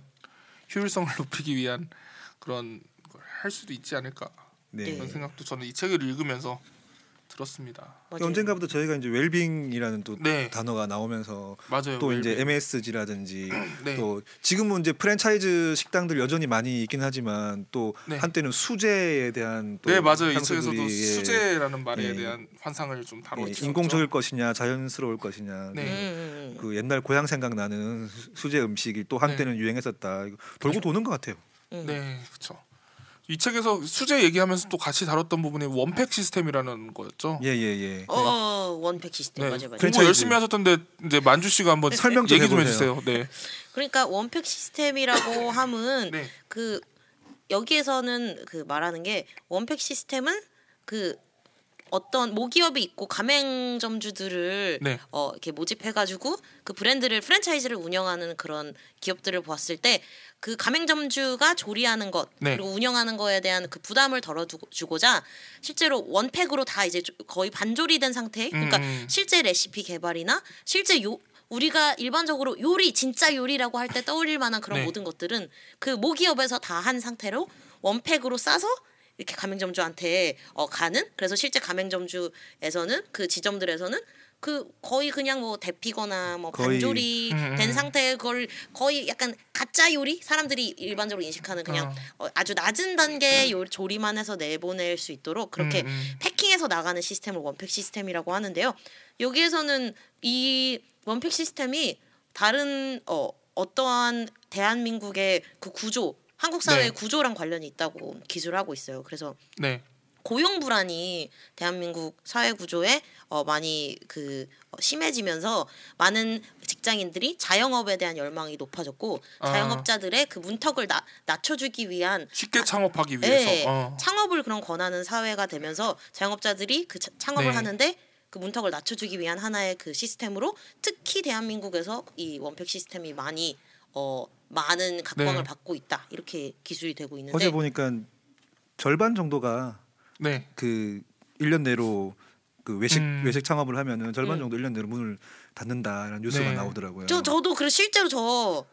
Speaker 1: 효율성을 높이기 위한 그런 걸 할 수도 있지 않을까
Speaker 3: 네.
Speaker 1: 그런 생각도 저는 이 책을 읽으면서 들었습니다.
Speaker 2: 맞아요.
Speaker 3: 언젠가부터 저희가 이제 웰빙이라는 또
Speaker 1: 네.
Speaker 3: 단어가 나오면서
Speaker 1: 맞아요.
Speaker 3: 또 이제
Speaker 1: 웰빙.
Speaker 3: MSG라든지
Speaker 1: 네.
Speaker 3: 또 지금은 이제 프랜차이즈 식당들 여전히 많이 있긴 하지만 또
Speaker 1: 네.
Speaker 3: 한때는 수제에 대한 또
Speaker 1: 네 맞아요. 이
Speaker 3: 향수들이,
Speaker 1: 책에서도
Speaker 3: 예,
Speaker 1: 수제라는 말에
Speaker 3: 예.
Speaker 1: 대한 환상을 좀
Speaker 3: 예,
Speaker 1: 다뤘죠.
Speaker 3: 인공적일 것이냐 자연스러울 것이냐
Speaker 1: 네.
Speaker 2: 음, 음, 음.
Speaker 3: 그 옛날 고향 생각 나는 수- 수제 음식이 또 한때는 유행했었다 이거 돌고 도는 것 같아요.
Speaker 2: 음.
Speaker 1: 네, 그렇죠. 이 책에서 수제 얘기하면서 또 같이 다뤘던 부분이 원팩 시스템이라는 거였죠.
Speaker 3: 예예예.
Speaker 2: 어, 어, 원팩 시스템
Speaker 1: 네,
Speaker 2: 맞아요, 맞아요.
Speaker 1: 공부
Speaker 3: 프랜차이즈.
Speaker 1: 열심히 하셨던데 이제 만주 씨가 한번
Speaker 3: 설명 좀
Speaker 1: 얘기 좀. 해주세요. 네,
Speaker 2: 그러니까 원팩 시스템이라고 함은
Speaker 1: 네,
Speaker 2: 그 여기에서는 그 말하는 게 원팩 시스템은 그 어떤 모기업이 있고 가맹점주들을
Speaker 1: 네.
Speaker 2: 어 이렇게 모집해가지고 그 브랜드를 프랜차이즈를 운영하는 그런 기업들을 보았을 때 그 가맹점주가 조리하는 것
Speaker 1: 네.
Speaker 2: 그리고 운영하는 거에 대한 그 부담을 덜어주고자 실제로 원팩으로 다 이제 조- 거의 반조리된 상태 그러니까
Speaker 1: 음.
Speaker 2: 실제 레시피 개발이나 실제 요 우리가 일반적으로 요리 진짜 요리라고 할 때 떠올릴 만한 그런
Speaker 1: 네.
Speaker 2: 모든 것들은 그 모기업에서 다 한 상태로 원팩으로 싸서 이렇게 가맹점주한테 어, 가는 그래서 실제 가맹점주에서는 그 지점들에서는 그 거의 그냥 뭐 데피거나 뭐
Speaker 3: 거의-
Speaker 2: 반조리
Speaker 1: 음, 음.
Speaker 2: 된 상태의 걸 거의 약간 가짜 요리 사람들이 일반적으로 인식하는 그냥 어, 아주 낮은 단계의 요, 조리만 해서 내보낼 수 있도록 그렇게
Speaker 1: 음, 음.
Speaker 2: 패킹해서 나가는 시스템을 원팩 시스템이라고 하는데요. 여기에서는 이 원팩 시스템이 다른 어, 어떠한 대한민국의 그 구조, 한국 사회의
Speaker 1: 네.
Speaker 2: 구조랑 관련이 있다고 기술을 하고 있어요. 그래서
Speaker 1: 네,
Speaker 2: 고용 불안이 대한민국 사회 구조에 어, 많이 그 어, 심해지면서 많은 직장인들이 자영업에 대한 열망이 높아졌고
Speaker 1: 아.
Speaker 2: 자영업자들의 그 문턱을 나, 낮춰주기 위한
Speaker 1: 쉽게 창업하기 위해서.
Speaker 2: 예,
Speaker 1: 어.
Speaker 2: 창업을 그런 권하는 사회가 되면서 자영업자들이 그 차- 창업을
Speaker 1: 네.
Speaker 2: 하는데 그 문턱을 낮춰주기 위한 하나의 그 시스템으로 특히 대한민국에서 이 원팩 시스템이 많이 어 많은 각광을
Speaker 1: 네.
Speaker 2: 받고 있다 이렇게 기술이 되고 있는데
Speaker 3: 어제 보니까 절반 정도가
Speaker 1: 네,
Speaker 3: 그 1년 내로 그 외식
Speaker 1: 음.
Speaker 3: 외식 창업을 하면은 절반
Speaker 2: 음.
Speaker 3: 정도 1년 내로 문을 닫는다라는 뉴스가
Speaker 1: 네.
Speaker 3: 나오더라고요.
Speaker 2: 저 저도 그래 실제로 저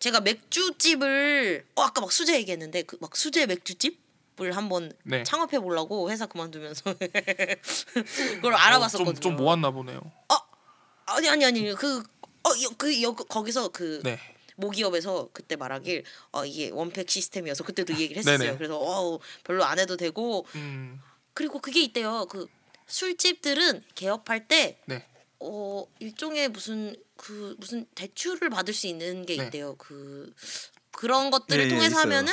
Speaker 2: 제가 맥주집을 어 아까 막 수제 얘기했는데 그 막 수제 맥주집을 한번
Speaker 1: 네.
Speaker 2: 창업해 보려고 회사 그만두면서 그걸 알아봤었거든요.
Speaker 1: 어, 좀, 좀 모았나 보네요.
Speaker 2: 아니 아니 아니 그 어그 여 거기서 그
Speaker 1: 네,
Speaker 2: 모기업에서 그때 말하길 어 이게 원팩 시스템이어서 그때도 이 얘기를 했었어요.
Speaker 1: 네네.
Speaker 2: 그래서 어 별로 안 해도 되고
Speaker 1: 음,
Speaker 2: 그리고 그게 있대요. 그 술집들은 개업할 때
Speaker 1: 네,
Speaker 2: 어 일종의 무슨 그 무슨 대출을 받을 수 있는 게
Speaker 1: 네.
Speaker 2: 있대요. 그 그런 것들을
Speaker 3: 예, 예,
Speaker 2: 통해서
Speaker 3: 있어요.
Speaker 2: 하면은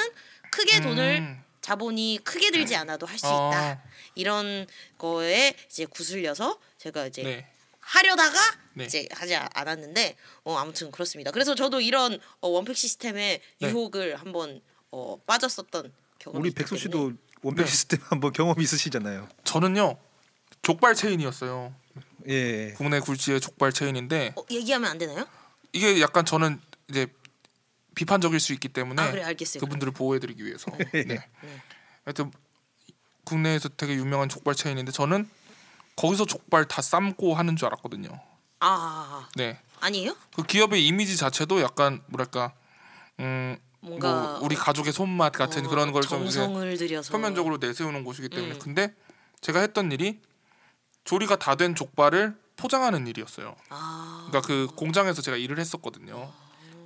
Speaker 2: 크게 돈을
Speaker 1: 음.
Speaker 2: 자본이 크게 들지 않아도 할수
Speaker 1: 아.
Speaker 2: 있다. 이런 거에 이제 구슬려서 제가 이제
Speaker 1: 네,
Speaker 2: 하려다가
Speaker 1: 네.
Speaker 2: 이제 하지 않았는데 어 아무튼 그렇습니다. 그래서 저도 이런 어, 원팩 시스템의
Speaker 1: 네.
Speaker 2: 유혹을 한번 어 빠졌었던 경험이
Speaker 3: 우리 백수. 씨도 원팩
Speaker 1: 네.
Speaker 3: 시스템 한번 경험 있으시잖아요.
Speaker 1: 저는요 족발 체인이었어요.
Speaker 3: 예.
Speaker 1: 국내 굴지의 족발 체인인데
Speaker 2: 어, 얘기하면 안 되나요?
Speaker 1: 이게 약간 저는 이제 비판적일 수 있기 때문에
Speaker 2: 아 그래 알겠어요.
Speaker 1: 그분들을 보호해드리기 위해서.
Speaker 3: 네.
Speaker 1: 네. 하여튼 국내에서 되게 유명한 족발 체인인데 저는 거기서 족발 다 삶고 하는 줄 알았거든요.
Speaker 2: 아
Speaker 1: 네.
Speaker 2: 아니에요?
Speaker 1: 그 기업의 이미지 자체도 약간 뭐랄까 음,
Speaker 2: 뭔가
Speaker 1: 뭐 우리 가족의 손맛 같은
Speaker 2: 어,
Speaker 1: 그런 걸좀
Speaker 2: 정성을 들여서
Speaker 1: 표면적으로 내세우는 곳이기 때문에
Speaker 2: 음.
Speaker 1: 근데 제가 했던 일이 조리가 다 된 족발을 포장하는 일이었어요.
Speaker 2: 아
Speaker 1: 그러니까 그 공장에서 제가 일을 했었거든요.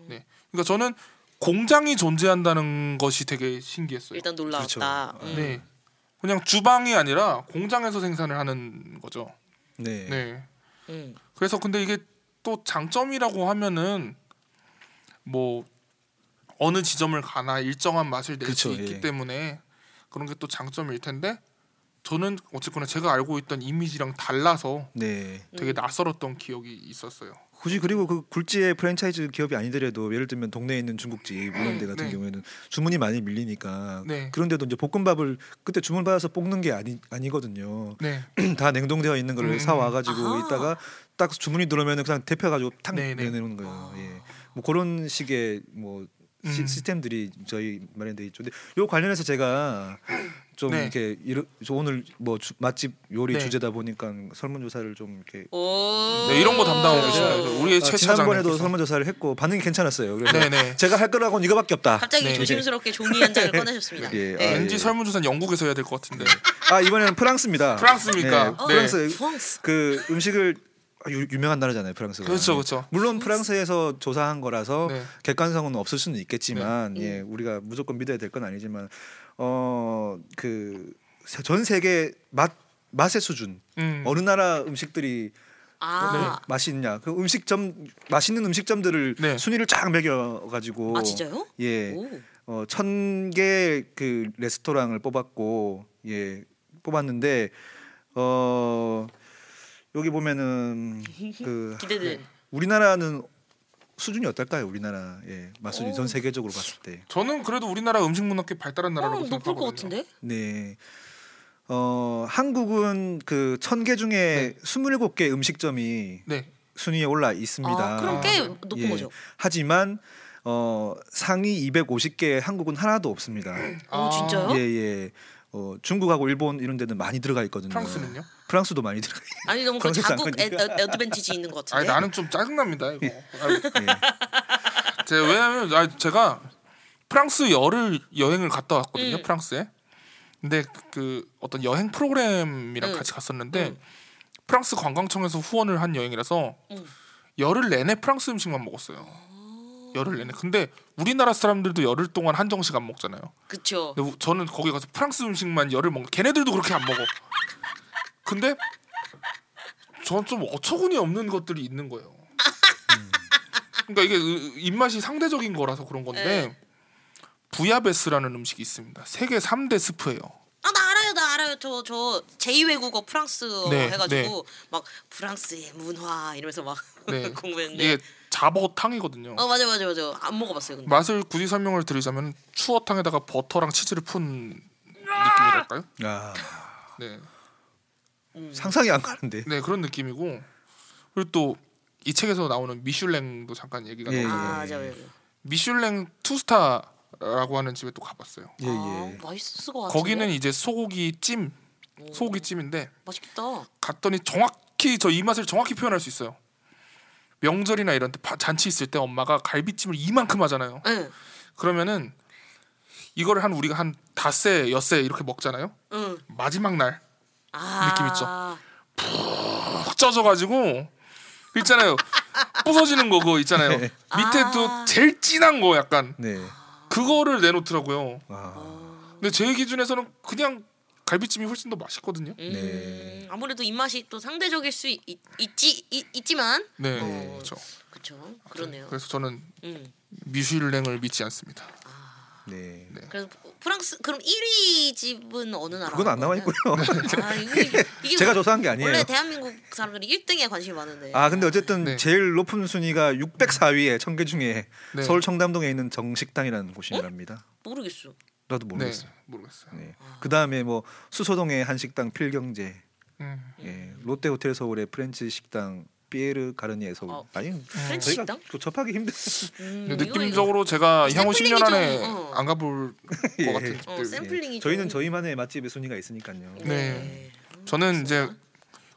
Speaker 1: 네. 그러니까 저는 공장이 존재한다는 것이 되게 신기했어요.
Speaker 2: 일단 놀라웠다.
Speaker 3: 그렇죠.
Speaker 2: 음.
Speaker 1: 네. 그냥 주방이 아니라 공장에서 생산을 하는 거죠.
Speaker 3: 네.
Speaker 1: 네.
Speaker 2: 음.
Speaker 1: 그래서 근데 이게 또 장점이라고 하면은 뭐 어느 지점을 가나 일정한 맛을 낼 수 있기
Speaker 3: 예.
Speaker 1: 때문에 그런 게 또 장점일 텐데 저는 어쨌거나 제가 알고 있던 이미지랑 달라서
Speaker 3: 네.
Speaker 1: 되게
Speaker 2: 음.
Speaker 1: 낯설었던 기억이 있었어요.
Speaker 3: 굳이 그리고 그 굴지의 프랜차이즈 기업이 아니더라도 예를 들면 동네에 있는 중국집 이런 데 같은
Speaker 1: 네.
Speaker 3: 경우에는 주문이 많이 밀리니까
Speaker 1: 네.
Speaker 3: 그런데도 이제 볶음밥을 그때 주문 받아서 볶는 게 아니 아니거든요.
Speaker 1: 네.
Speaker 3: 다 냉동되어 있는 걸
Speaker 1: 음.
Speaker 3: 사 와가지고
Speaker 2: 아하.
Speaker 3: 있다가 딱 주문이 들어오면 그냥 데펴가지고 탁
Speaker 1: 네, 네.
Speaker 3: 내놓는 거예요. 예. 뭐 그런 식의 뭐 시,
Speaker 1: 음.
Speaker 3: 시스템들이 저희 마련돼 있죠. 근데 요 관련해서 제가 좀
Speaker 1: 네.
Speaker 3: 이렇게 이르, 저 오늘 뭐 주, 맛집 요리
Speaker 1: 네.
Speaker 3: 주제다 보니까 설문조사를 좀 이렇게
Speaker 2: 오.
Speaker 1: 네, 이런 거 담당하고
Speaker 3: 네,
Speaker 1: 계시나요? 우리의
Speaker 3: 아,
Speaker 1: 최
Speaker 3: 지난번에도. 설문조사를 했고 반응이 괜찮았어요. 그래서
Speaker 1: 네네.
Speaker 3: 제가 할 거라고는 이거밖에 없다.
Speaker 2: 갑자기
Speaker 1: 네.
Speaker 2: 조심스럽게 종이 한 장을 꺼내셨습니다.
Speaker 3: 예,
Speaker 2: 네.
Speaker 3: 아,
Speaker 1: 왠지
Speaker 3: 예.
Speaker 1: 설문조사는 영국에서 해야 될 것 같은데.
Speaker 3: 아 이번에는 프랑스입니다.
Speaker 1: 프랑스입니까?
Speaker 2: 어,
Speaker 1: 네.
Speaker 3: 프랑스
Speaker 2: 프랑스.
Speaker 3: 그 음식을 아, 유, 유명한 나라잖아요, 프랑스가.
Speaker 1: 그렇죠, 그렇죠.
Speaker 3: 물론 프랑스에서 조사한 거라서
Speaker 1: 네.
Speaker 3: 객관성은 없을 수는 있겠지만
Speaker 2: 네.
Speaker 3: 예, 우리가 무조건 믿어야 될 건 아니지만 어그전 세계 맛 맛의 수준
Speaker 1: 음.
Speaker 3: 어느 나라 음식들이
Speaker 2: 아,
Speaker 3: 맛있냐 그 음식점 맛있는 음식점들을
Speaker 1: 네.
Speaker 3: 순위를 쫙 매겨 가지고
Speaker 2: 아 진짜요?
Speaker 3: 예
Speaker 2: 오.
Speaker 3: 어, 천 개 그 레스토랑을 뽑았고 예 뽑았는데 어 여기 보면은 그
Speaker 2: 기대돼.
Speaker 3: 우리나라는 수준이 어떨까요? 우리나라 예 맛수준
Speaker 2: 오.
Speaker 3: 전 세계적으로 봤을 때
Speaker 1: 저는 그래도 우리나라 음식 문화 꽤 발달한
Speaker 2: 어,
Speaker 1: 나라라고
Speaker 2: 높을 것. 같은데?
Speaker 3: 네. 어 한국은 그 천 개 중에 스물일곱 개 음식점이
Speaker 1: 네.
Speaker 3: 순위에 올라 있습니다.
Speaker 2: 아, 그럼 꽤
Speaker 1: 아,
Speaker 2: 높은
Speaker 3: 예.
Speaker 2: 거죠.
Speaker 3: 하지만 어 상위 250개 한국은 하나도 없습니다.
Speaker 2: 어, 진짜요?
Speaker 3: 예, 예. 어, 중국하고 일본 이런 데는 많이 들어가 있거든요.
Speaker 1: 프랑스는요?
Speaker 3: 프랑스도 많이 들어가 있
Speaker 2: 아니 너무 그 자국 어드밴티지 있는 것
Speaker 1: 아니
Speaker 2: 같은데.
Speaker 1: 나는 좀 짜증납니다 이거. 아유,
Speaker 3: 예.
Speaker 1: 제가 왜냐면 아, 제가 프랑스 열흘 여행을 갔다 왔거든요
Speaker 2: 음.
Speaker 1: 프랑스에. 근데 그 어떤 여행 프로그램이랑
Speaker 2: 음.
Speaker 1: 같이 갔었는데
Speaker 2: 음.
Speaker 1: 프랑스 관광청에서 후원을 한 여행이라서
Speaker 2: 음.
Speaker 1: 열흘 내내 프랑스 음식만 먹었어요. 열흘 내내. 근데 우리나라 사람들도 열흘 동안 한정식 안 먹잖아요. 근데 우- 저는 거기 가서 프랑스 음식만 열흘 먹는. 걔네들도 그렇게 안 먹어. 근데 저는 좀 어처구니 없는 것들이 있는 거예요. 그러니까 이게 으- 입맛이 상대적인 거라서 그런 건데
Speaker 2: 네.
Speaker 1: 부야베스라는 음식이 있습니다. 세계 3대 스프예요.
Speaker 2: 아 나 알아요 나 알아요 저 저 제2 외국어 프랑스어
Speaker 1: 네,
Speaker 2: 해가지고 막 프랑스의 문화 이러면서 막
Speaker 1: 네.
Speaker 2: 공부했는데
Speaker 1: 이게 잡어탕이거든요.
Speaker 2: 어 맞아 맞아 맞아 안 먹어봤어요 근데
Speaker 1: 맛을 굳이 설명을 드리자면 추어탕에다가 버터랑 치즈를 푼 느낌이랄까요?
Speaker 3: 아,
Speaker 1: 네.
Speaker 2: 음.
Speaker 3: 상상이 안 가는데.
Speaker 1: 네 그런 느낌이고 그리고 또 이 책에서 나오는 미슐랭도 잠깐 얘기가
Speaker 3: 예,
Speaker 1: 나오고
Speaker 2: 아
Speaker 3: 예.
Speaker 2: 맞아 맞아
Speaker 1: 미슐랭 투스타라고 하는 집에 또 가봤어요.
Speaker 3: 예,
Speaker 2: 아,
Speaker 3: 예.
Speaker 2: 맛있을 것 같은데
Speaker 1: 거기는 이제 소고기 찜,
Speaker 2: 오,
Speaker 1: 소고기 찜인데
Speaker 2: 맛있겠다
Speaker 1: 갔더니 정확히 저 이 맛을 정확히 표현할 수 있어요. 명절이나 이런 때 바- 잔치 있을 때 엄마가 갈비찜을 이만큼 하잖아요.
Speaker 2: 응
Speaker 1: 그러면은 이거를 한 우리가 한 닷새, 엿새 이렇게 먹잖아요.
Speaker 2: 응.
Speaker 1: 마지막 날
Speaker 2: 아,
Speaker 1: 느낌 있죠? 푹 쪄져가지고 그 있잖아요. 부서지는 거 그거 있잖아요.
Speaker 3: 네.
Speaker 1: 밑에
Speaker 2: 아.
Speaker 1: 또 제일 진한 거 약간
Speaker 3: 네.
Speaker 1: 그거를 내놓더라고요.
Speaker 3: 아,
Speaker 1: 근데 제 기준에서는 그냥 갈비찜이 훨씬 더 맛있거든요.
Speaker 2: 음,
Speaker 3: 네.
Speaker 2: 아무래도 입맛이 또 상대적일 수 있, 있지 있, 있지만
Speaker 1: 네,
Speaker 2: 어.
Speaker 1: 그렇죠.
Speaker 2: 그렇죠 그러네요
Speaker 1: 그래서 저는
Speaker 2: 음.
Speaker 1: 미슐랭을 믿지 않습니다.
Speaker 3: 네.
Speaker 1: 네.
Speaker 2: 그래서 프랑스 그럼 1위 집은 어느 나라?
Speaker 3: 그건 안 나와 있고요.
Speaker 2: 아, 이게, 이게
Speaker 3: 제가
Speaker 2: 뭐-
Speaker 3: 조사한 게 아니에요.
Speaker 2: 원래 대한민국 사람들이 1등에 관심이 많은데.
Speaker 3: 아 근데 어쨌든
Speaker 1: 네.
Speaker 3: 제일 높은 순위가 604위에 천개 중에
Speaker 1: 네.
Speaker 3: 서울 청담동에 있는 정식당이라는 곳이랍니다.
Speaker 2: 모르겠어.
Speaker 3: 나도
Speaker 1: 네,
Speaker 3: 모르겠어요.
Speaker 1: 모르겠어요.
Speaker 3: 네. 그 다음에 뭐 수서동의 한 식당 필경재,
Speaker 1: 음.
Speaker 3: 예. 롯데 호텔 서울의 French 식당 피에르 가르니에 서울.
Speaker 2: 어,
Speaker 3: 아니
Speaker 2: French
Speaker 3: 저희가
Speaker 2: 식당?
Speaker 3: 그 접하기 힘든.
Speaker 2: 음,
Speaker 1: 근데
Speaker 2: 이거,
Speaker 1: 느낌적으로 제가
Speaker 2: 이거
Speaker 1: 향후 10년 안에
Speaker 2: 어.
Speaker 1: 안 가볼
Speaker 3: 예.
Speaker 1: 것 같은
Speaker 2: 이거. 어. 샘플링이
Speaker 3: 저희는
Speaker 2: 좀-
Speaker 3: 저희만의 맛집의 순위가 있으니까요.
Speaker 1: 네. 저는 이제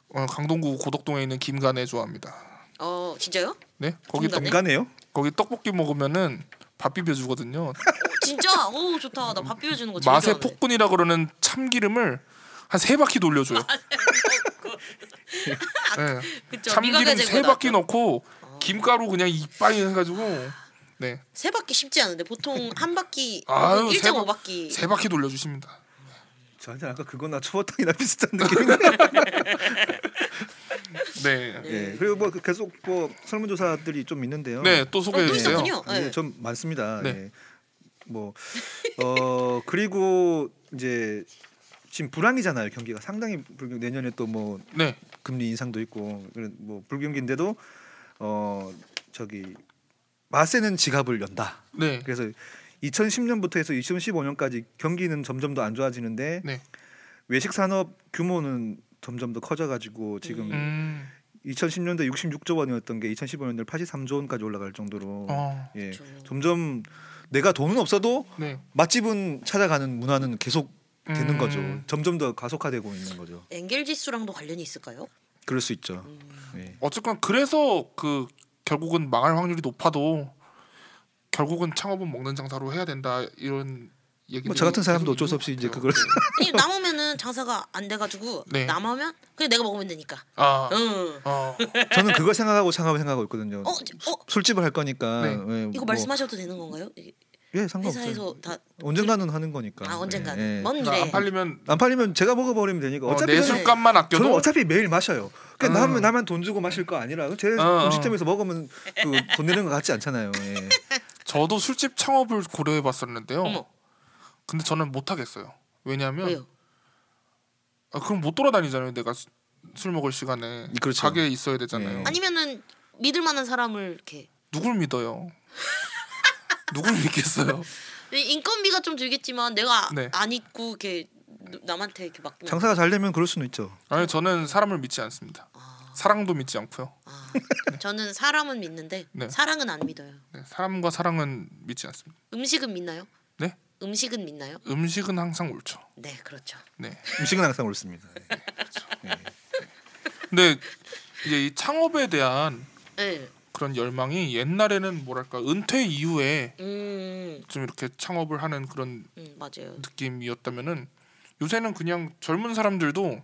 Speaker 1: 어, 강동구 고덕동에 있는 김간에 좋아합니다.
Speaker 2: 어 진짜요?
Speaker 1: 네, 거기 떡,
Speaker 2: 김간에?
Speaker 3: 인간해요?
Speaker 1: 거기 떡볶이 먹으면은 밥 비벼 주거든요.
Speaker 2: 어, 진짜? 오 좋다. 나 밥 비벼주는 거 제일
Speaker 1: 맛의
Speaker 2: 좋아하는데.
Speaker 1: 폭군이라 그러는 참기름을 한 세 바퀴 돌려줘요. 네.
Speaker 2: 그쵸.
Speaker 1: 참기름 세
Speaker 2: 제거다.
Speaker 1: 바퀴 넣고 김가루 그냥 이빠이 해가지고 네,
Speaker 2: 세 바퀴 쉽지 않은데 보통 한 바퀴
Speaker 1: 아유, 세
Speaker 2: 1.5
Speaker 1: 바-
Speaker 2: 바퀴.
Speaker 1: 세 바퀴 돌려주십니다.
Speaker 3: 저한테 아까 그거나 초보탕이나 비슷한 느낌인데.
Speaker 1: 네,
Speaker 3: 예. 그리고 뭐 계속 뭐 설문조사들이 좀 있는데요.
Speaker 1: 네, 또 소개해
Speaker 2: 어, 또
Speaker 1: 주세요.
Speaker 2: 있었군요. 네.
Speaker 3: 예, 좀 많습니다.
Speaker 1: 네.
Speaker 3: 예. 뭐 어, 그리고 이제 지금 불황이잖아요. 경기가 상당히 불경 내년에 또뭐
Speaker 1: 네,
Speaker 3: 금리 인상도 있고 그래, 뭐 불경기인데도 어 저기 마세는 지갑을 연다.
Speaker 1: 네,
Speaker 3: 그래서 2010년부터 해서 2015년까지 경기는 점점 더 안 좋아지는데
Speaker 1: 네.
Speaker 3: 외식 산업 규모는 점점 더 커져가지고 지금
Speaker 1: 음,
Speaker 3: 2010년도 66조 원이었던 게 2015년도 83조 원까지 올라갈 정도로
Speaker 1: 어,
Speaker 3: 예
Speaker 2: 그렇죠.
Speaker 3: 점점 내가 돈은 없어도
Speaker 1: 네.
Speaker 3: 맛집은 찾아가는 문화는 계속 되는
Speaker 1: 음.
Speaker 3: 거죠. 점점 더 가속화되고 있는 거죠.
Speaker 2: 엔겔 지수랑도 관련이 있을까요?
Speaker 3: 그럴 수 있죠.
Speaker 2: 음.
Speaker 3: 예.
Speaker 1: 어쨌건 그래서 그 결국은 망할 확률이 높아도 결국은 창업은 먹는 장사로 해야 된다 이런.
Speaker 3: 뭐 저 같은 사람도 어쩔 수 없이 이제 그걸
Speaker 2: 아니 남으면은 장사가 안 돼가지고
Speaker 1: 네.
Speaker 2: 남으면 그냥 내가 먹으면 되니까.
Speaker 1: 아,
Speaker 2: 응.
Speaker 1: 어,
Speaker 3: 저는 그걸 생각하고 창업을 생각하고 있거든요.
Speaker 2: 어, 지- 어
Speaker 3: 술집을 할 거니까
Speaker 1: 네.
Speaker 3: 예,
Speaker 2: 이거
Speaker 3: 뭐,
Speaker 2: 말씀하셔도 되는 건가요? 이게
Speaker 3: 예 상관없어요.
Speaker 2: 회사에서 다
Speaker 3: 언젠가는 하는 거니까.
Speaker 2: 아 언젠가
Speaker 3: 예, 예.
Speaker 2: 먼
Speaker 1: 그러니까
Speaker 2: 미래.
Speaker 1: 안 팔리면
Speaker 3: 안 팔리면 제가 먹어버리면 되니까
Speaker 1: 어,
Speaker 3: 어차피
Speaker 1: 내
Speaker 3: 저는,
Speaker 1: 술값만
Speaker 3: 저는
Speaker 1: 아껴도
Speaker 3: 어차피 매일 마셔요. 그러니까
Speaker 1: 어.
Speaker 3: 나만 나만 돈 주고 마실 거 아니라 제
Speaker 1: 어,
Speaker 3: 음식점에서 먹으면 그 돈 내는 거 같지 않잖아요. 예.
Speaker 1: 저도 술집 창업을 고려해봤었는데요.
Speaker 2: 어머
Speaker 1: 근데 저는 못 하겠어요. 왜냐하면
Speaker 2: 왜요?
Speaker 1: 아, 그럼 못 돌아다니잖아요. 내가 수- 술 먹을 시간에
Speaker 3: 그렇죠.
Speaker 1: 가게에 있어야 되잖아요.
Speaker 3: 예.
Speaker 2: 아니면은 믿을 만한 사람을 이렇게
Speaker 1: 누굴 믿어요? 누굴 믿겠어요?
Speaker 2: 인건비가 좀 들겠지만 내가
Speaker 1: 네.
Speaker 2: 안 잊고 이렇게 남한테 이렇게 맡기면
Speaker 3: 장사가 잘 되면 그럴 수는 있죠.
Speaker 1: 아니 저는 사람을 믿지 않습니다.
Speaker 2: 아,
Speaker 1: 사랑도 믿지 않고요.
Speaker 2: 아, 저는 사람은 믿는데
Speaker 1: 네.
Speaker 2: 사랑은 안 믿어요.
Speaker 1: 네, 사람과 사랑은 믿지 않습니다.
Speaker 2: 음식은 믿나요?
Speaker 1: 네?
Speaker 2: 음식은 믿나요?
Speaker 1: 음식은 항상 옳죠.
Speaker 2: 네, 그렇죠.
Speaker 1: 네.
Speaker 3: 음식은 항상 옳습니다. 예. 예.
Speaker 1: 근데 이제 이 창업에 대한
Speaker 2: 네.
Speaker 1: 그런 열망이 옛날에는 뭐랄까 은퇴 이후에
Speaker 2: 음,
Speaker 1: 좀 이렇게 창업을 하는 그런
Speaker 2: 음 맞아요.
Speaker 1: 느낌이었다면은 요새는 그냥 젊은 사람들도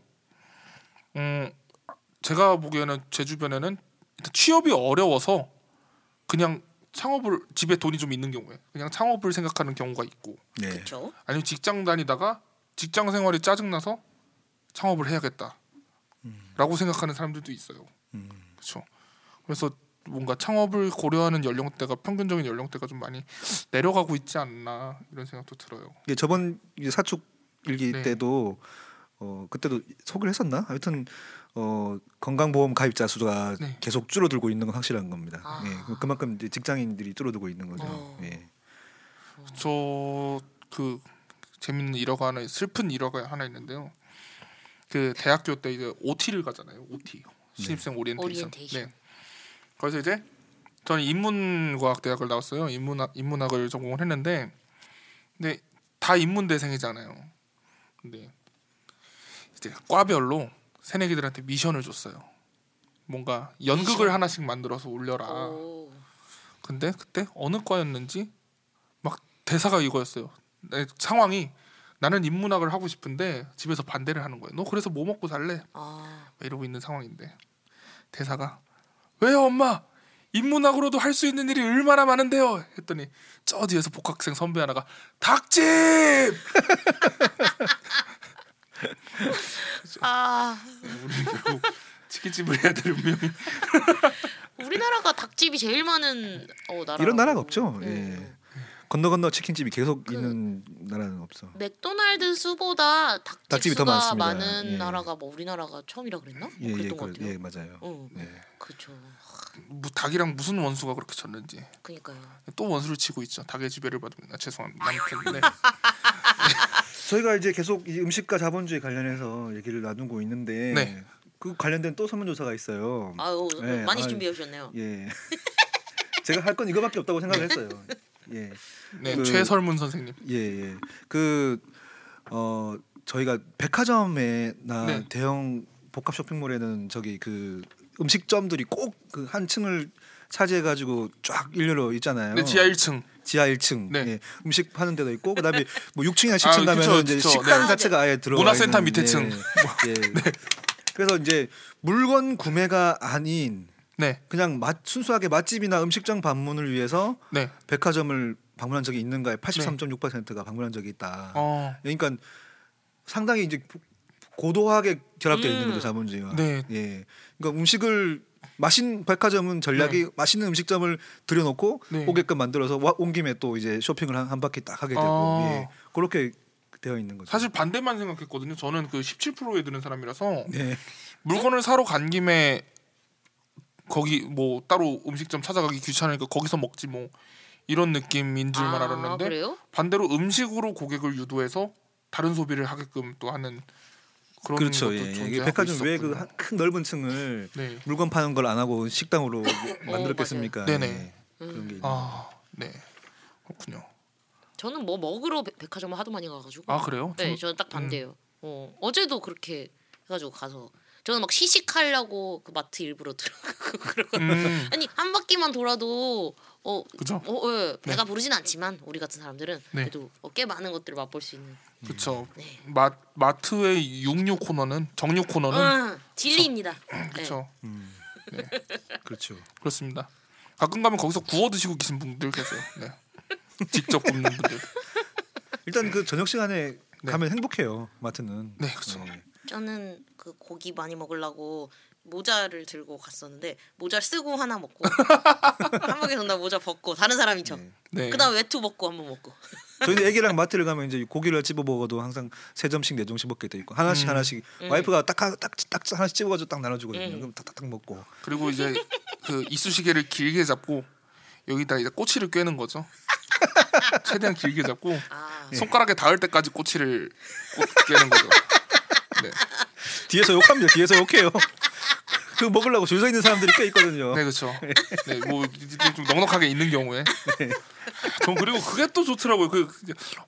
Speaker 1: 음 제가 보기에는 제 주변에는 취업이 어려워서 그냥 창업을 집에 돈이 좀 있는 경우에 그냥 창업을 생각하는 경우가 있고
Speaker 3: 네.
Speaker 2: 그렇죠.
Speaker 1: 아니면 직장 다니다가 직장 생활이 짜증 나서 창업을 해야겠다라고 생각하는 사람들도 있어요.
Speaker 3: 음.
Speaker 1: 그렇죠. 그래서 뭔가 창업을 고려하는 연령대가 평균적인 연령대가 좀 많이 내려가고 있지 않나 이런 생각도 들어요.
Speaker 3: 이게 저번 사축 일기
Speaker 1: 네.
Speaker 3: 때도 어 그때도 소개를 했었나? 하여튼 어 건강보험 가입자 수가
Speaker 1: 네.
Speaker 3: 계속 줄어들고 있는 건 확실한 겁니다.
Speaker 2: 아.
Speaker 3: 예. 그만큼 이제 직장인들이 줄어들고 있는 거죠.
Speaker 2: 어.
Speaker 3: 예.
Speaker 1: 저그 재밌는 일화가 하나 슬픈 일화가 하나 있는데요. 그 대학교 때 이제 OT를 가잖아요. OT 신입생 오리엔테이션.
Speaker 2: 오리엔테이션.
Speaker 1: 네. 그래서 이제 저는 인문과학 대학을 나왔어요. 인문학 인문학을 전공을 했는데 근데 다 인문대생이잖아요. 근데 이제 과별로 새내기들한테 미션을 줬어요. 뭔가 연극을
Speaker 2: 미션?
Speaker 1: 하나씩 만들어서 올려라.
Speaker 2: 오.
Speaker 1: 근데 그때 어느 과였는지 막 대사가 이거였어요. 네, 상황이 나는 인문학을 하고 싶은데 집에서 반대를 하는 거예요. 너 그래서 뭐 먹고 살래?
Speaker 2: 아,
Speaker 1: 막 이러고 있는 상황인데 대사가 왜요 엄마? 인문학으로도 할 수 있는 일이 얼마나 많은데요. 했더니 저 뒤에서 복학생 선배 하나가 닭집
Speaker 2: 아
Speaker 1: 우리 결국 치킨집을 해야 될 운명이
Speaker 2: 우리나라가 닭집이 제일 많은 어 나라.
Speaker 3: 이런 나라가 없죠.
Speaker 2: 음.
Speaker 3: 예. 건너 건너 치킨집이 계속
Speaker 2: 그-
Speaker 3: 있는 나라는 없어.
Speaker 2: 맥도날드 수보다 닭집,
Speaker 3: 닭집이 더
Speaker 2: 수가
Speaker 3: 많습니다.
Speaker 2: 많은
Speaker 3: 예.
Speaker 2: 나라가 뭐 우리나라가 처음이라 그랬나? 뭐
Speaker 3: 예, 예,
Speaker 2: 그랬던 것
Speaker 3: 그,
Speaker 2: 같아요.
Speaker 3: 예, 맞아요.
Speaker 2: 응,
Speaker 3: 예.
Speaker 2: 그렇죠.
Speaker 1: 뭐 닭이랑 무슨 원수가 그렇게 졌는지
Speaker 2: 그니까요.
Speaker 1: 또 원수를 치고 있죠. 닭의 지배를 받습니다. 죄송합니다. 아무튼 네.
Speaker 3: 저희가 이제 계속 이 음식과 자본주의 관련해서 얘기를 나누고 있는데
Speaker 1: 네.
Speaker 3: 그 관련된 또 설문 조사가 있어요.
Speaker 2: 아유
Speaker 3: 네,
Speaker 2: 많이. 준비해 오셨네요.
Speaker 3: 예. 제가 할 건 이거밖에 없다고 생각을 했어요. 예.
Speaker 1: 네,
Speaker 3: 그-
Speaker 1: 최설문 선생님.
Speaker 3: 예, 예. 그 어, 저희가 백화점에나
Speaker 1: 네.
Speaker 3: 대형 복합 쇼핑몰에는 저기 그 음식점들이 꼭 그 한 층을 차지해 가지고 쫙 일렬로 있잖아요.
Speaker 1: 네, 지하 1층.
Speaker 3: 지하 1층
Speaker 1: 네.
Speaker 3: 예, 음식 파는 데도 있고 그다음에 뭐 6층이나 10층
Speaker 1: 아,
Speaker 3: 가면 이제
Speaker 1: 그쵸.
Speaker 3: 식당
Speaker 2: 네.
Speaker 3: 자체가 아예 들어가
Speaker 1: 문화센터
Speaker 3: 있는,
Speaker 1: 밑에 층.
Speaker 3: 예, 예. 그래서 이제 물건 구매가 아닌
Speaker 1: 네.
Speaker 3: 그냥 맛 순수하게 맛집이나 음식점 방문을 위해서
Speaker 1: 네.
Speaker 3: 백화점을 방문한 적이 있는가에 83.6%가 방문한 적이 있다.
Speaker 1: 어.
Speaker 3: 그러니까 상당히 이제 고도하게 결합되어 있는
Speaker 2: 음.
Speaker 3: 거죠 자본주의가.
Speaker 1: 네.
Speaker 3: 예. 그러니까 음식을 맛있는 백화점은 전략이 맛있는 음식점을 들여놓고
Speaker 1: 네.
Speaker 3: 오게끔 만들어서 와- 온 김에 또 이제 쇼핑을 한, 한 바퀴 딱 하게 되고
Speaker 1: 아.
Speaker 3: 예. 그렇게 되어 있는 거죠.
Speaker 1: 사실 반대만 생각했거든요. 저는 그 17%에 드는 사람이라서
Speaker 3: 네.
Speaker 1: 물건을 사러 간 김에 거기 뭐 따로 음식점 찾아가기 귀찮으니까 거기서 먹지 뭐 이런 느낌인 줄만
Speaker 2: 아,
Speaker 1: 알았는데
Speaker 2: 그래요?
Speaker 1: 반대로 음식으로 고객을 유도해서 다른 소비를 하게끔 또 하는 그런
Speaker 3: 그렇죠.
Speaker 1: 것도
Speaker 3: 예. 이게
Speaker 1: 존재하고
Speaker 3: 백화점 왜그
Speaker 1: 있었군요.
Speaker 3: 큰 넓은 층을
Speaker 1: 네.
Speaker 3: 물건 파는 걸 안 하고 식당으로 만들었겠습니까?
Speaker 1: 네네.
Speaker 3: 예. 그런 게 있는
Speaker 1: 아, 네. 그렇군요.
Speaker 2: 저는 뭐 먹으러 백- 백화점을 하도 많이 가가지고.
Speaker 1: 아, 그래요?
Speaker 2: 네,
Speaker 1: 저는-
Speaker 2: 저는 딱 반대예요. 어, 어제도 그렇게 해가지고 가서 저는 막 시식하려고 그 마트 일부러 들어가고 그러거든요.
Speaker 1: 음.
Speaker 2: 아니 한 바퀴만 돌아도 어,
Speaker 1: 그죠?
Speaker 2: 어, 예, 배가 부르진 않지만 우리 같은 사람들은
Speaker 1: 네.
Speaker 2: 그래도 어, 꽤 많은 것들을 맛볼 수 있는.
Speaker 1: 그렇죠.
Speaker 2: 네.
Speaker 1: 마 마트의 육류 코너는 정류 코너는
Speaker 2: 아, 진리입니다. 네.
Speaker 1: 그렇죠.
Speaker 3: 그렇죠.
Speaker 1: 그렇습니다. 가끔 가면 거기서 구워 드시고 계신 분들 계세요. 네. 직접 굽는 분들.
Speaker 3: 일단 그 저녁 시간에
Speaker 1: 네.
Speaker 3: 가면 행복해요. 마트는.
Speaker 1: 네, 그렇죠.
Speaker 2: 저는 그 고기 많이 먹으려고 모자를 들고 갔었는데 모자 쓰고 하나 먹고 한 바퀴 돈다 모자 벗고 다른 사람이 쳐.
Speaker 1: 네.
Speaker 2: 그다음 외투 벗고 한 번 먹고.
Speaker 3: 저희는 애기랑 마트를 가면 이제 고기를 집어 먹어도 항상 세 점씩 네 점씩 먹게 돼 있고 하나씩
Speaker 1: 음.
Speaker 3: 하나씩 와이프가 딱딱 딱, 딱 하나씩 집어가지고 딱 나눠주거든요.
Speaker 2: 음.
Speaker 3: 그럼 탁탁탁 먹고.
Speaker 1: 그리고 이제 그 이쑤시개를 길게 잡고 여기다 이제 꼬치를 꿰는 거죠. 최대한 길게 잡고
Speaker 2: 아,
Speaker 1: 손가락에 닿을 때까지 꼬치를 꽂- 꿰는 거죠. 네,
Speaker 3: 뒤에서 욕합니다. 뒤에서 욕해요. 그 먹으려고 줄 서 있는 사람들이 꽤 있거든요.
Speaker 1: 네 그렇죠. 네, 뭐 이제 좀 넉넉하게 있는 경우에. 전 그리고 그게 또 좋더라고요. 그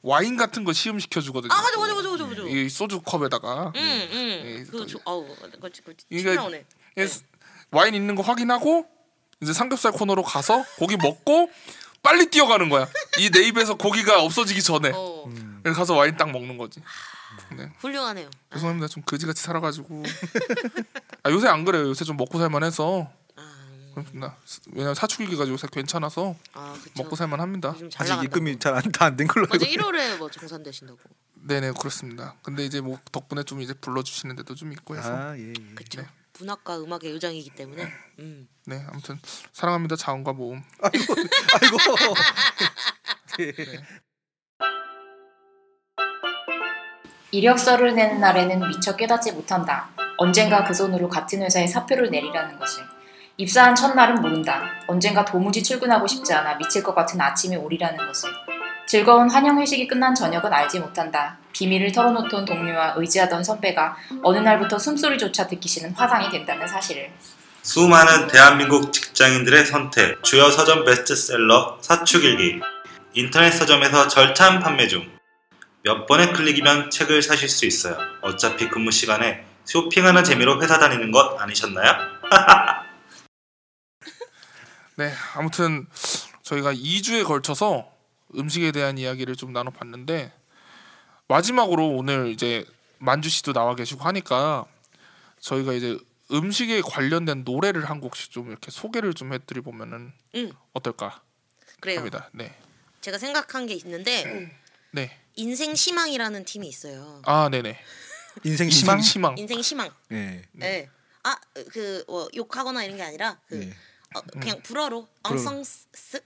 Speaker 1: 와인 같은 거 시음 시켜 주거든요.
Speaker 2: 아 맞아 맞아 맞아 맞아 맞아.
Speaker 1: 이 소주 컵에다가
Speaker 2: 응, 응.
Speaker 1: 예,
Speaker 2: 그 저, 아우, 그거 그
Speaker 1: 이게-
Speaker 2: 침 나오네.
Speaker 1: 예, 와인 있는 거 확인하고 이제 삼겹살 코너로 가서 고기 먹고 빨리 뛰어가는 거야. 이 내 입에서 고기가 없어지기 전에.
Speaker 2: 어,
Speaker 1: 그래서 가서 와인 딱 먹는 거지. 네.
Speaker 2: 훌륭하네요.
Speaker 1: 죄송합니다. 좀 거지같이 살아가지고. 아 요새 안 그래요. 요새 좀 먹고 살만해서.
Speaker 2: 아,
Speaker 1: 그렇습니다. 왜냐면 사춘기가 요새 괜찮아서
Speaker 2: 아.
Speaker 1: 먹고 살만합니다.
Speaker 3: 아직. 입금이 잘다안된 걸로
Speaker 2: 맞아 1월에 뭐 정산되신다고.
Speaker 1: 네네 그렇습니다. 근데 이제 뭐 덕분에 좀 이제 불러주시는 데도 좀 있고 해서.
Speaker 3: 아, 예, 예.
Speaker 2: 그쵸. 문학과 음악의 요장이기 때문에. 음.
Speaker 1: 네 아무튼 사랑합니다 자원과 모험.
Speaker 3: 아이고, 아이고.
Speaker 4: 이력서를 내는 날에는 미처 깨닫지 못한다. 언젠가 그 손으로 같은 회사에 사표를 내리라는 것을. 입사한 첫날은 모른다. 언젠가 도무지 출근하고 싶지 않아 미칠 것 같은 아침이 오리라는 것을. 즐거운 환영 회식이 끝난 저녁은 알지 못한다. 비밀을 털어놓던 동료와 의지하던 선배가 어느 날부터 숨소리조차 듣기 싫은 화상이 된다는 사실을.
Speaker 5: 수많은 대한민국 직장인들의 선택 주요 서점 베스트셀러 사축일기 인터넷 서점에서 절찬 판매 중 몇 번의 클릭이면 책을 사실 수 있어요 어차피 근무 시간에 쇼핑하는 재미로 회사 다니는 것 아니셨나요?
Speaker 1: 네 아무튼 저희가 2주에 걸쳐서 음식에 대한 이야기를 좀 나눠봤는데 마지막으로 오늘 이제 만주 씨도 나와 계시고 하니까 저희가 이제 음식에 관련된 노래를 한 곡씩 좀 이렇게 소개를 좀 해드려 보면은
Speaker 2: 음.
Speaker 1: 어떨까
Speaker 2: 그래요.
Speaker 1: 합니다. 네,
Speaker 2: 제가 생각한 게 있는데
Speaker 1: 네,
Speaker 2: 인생 희망이라는 팀이 있어요.
Speaker 1: 아 네네.
Speaker 3: 인생
Speaker 1: 인생
Speaker 3: 희망.
Speaker 1: 희망.
Speaker 2: 인생 희망.
Speaker 3: 예.
Speaker 2: 네. 아, 그 뭐, 욕하거나 이런 게 아니라 그
Speaker 3: 예.
Speaker 2: 어, 그냥
Speaker 3: 불어로.
Speaker 2: 엉성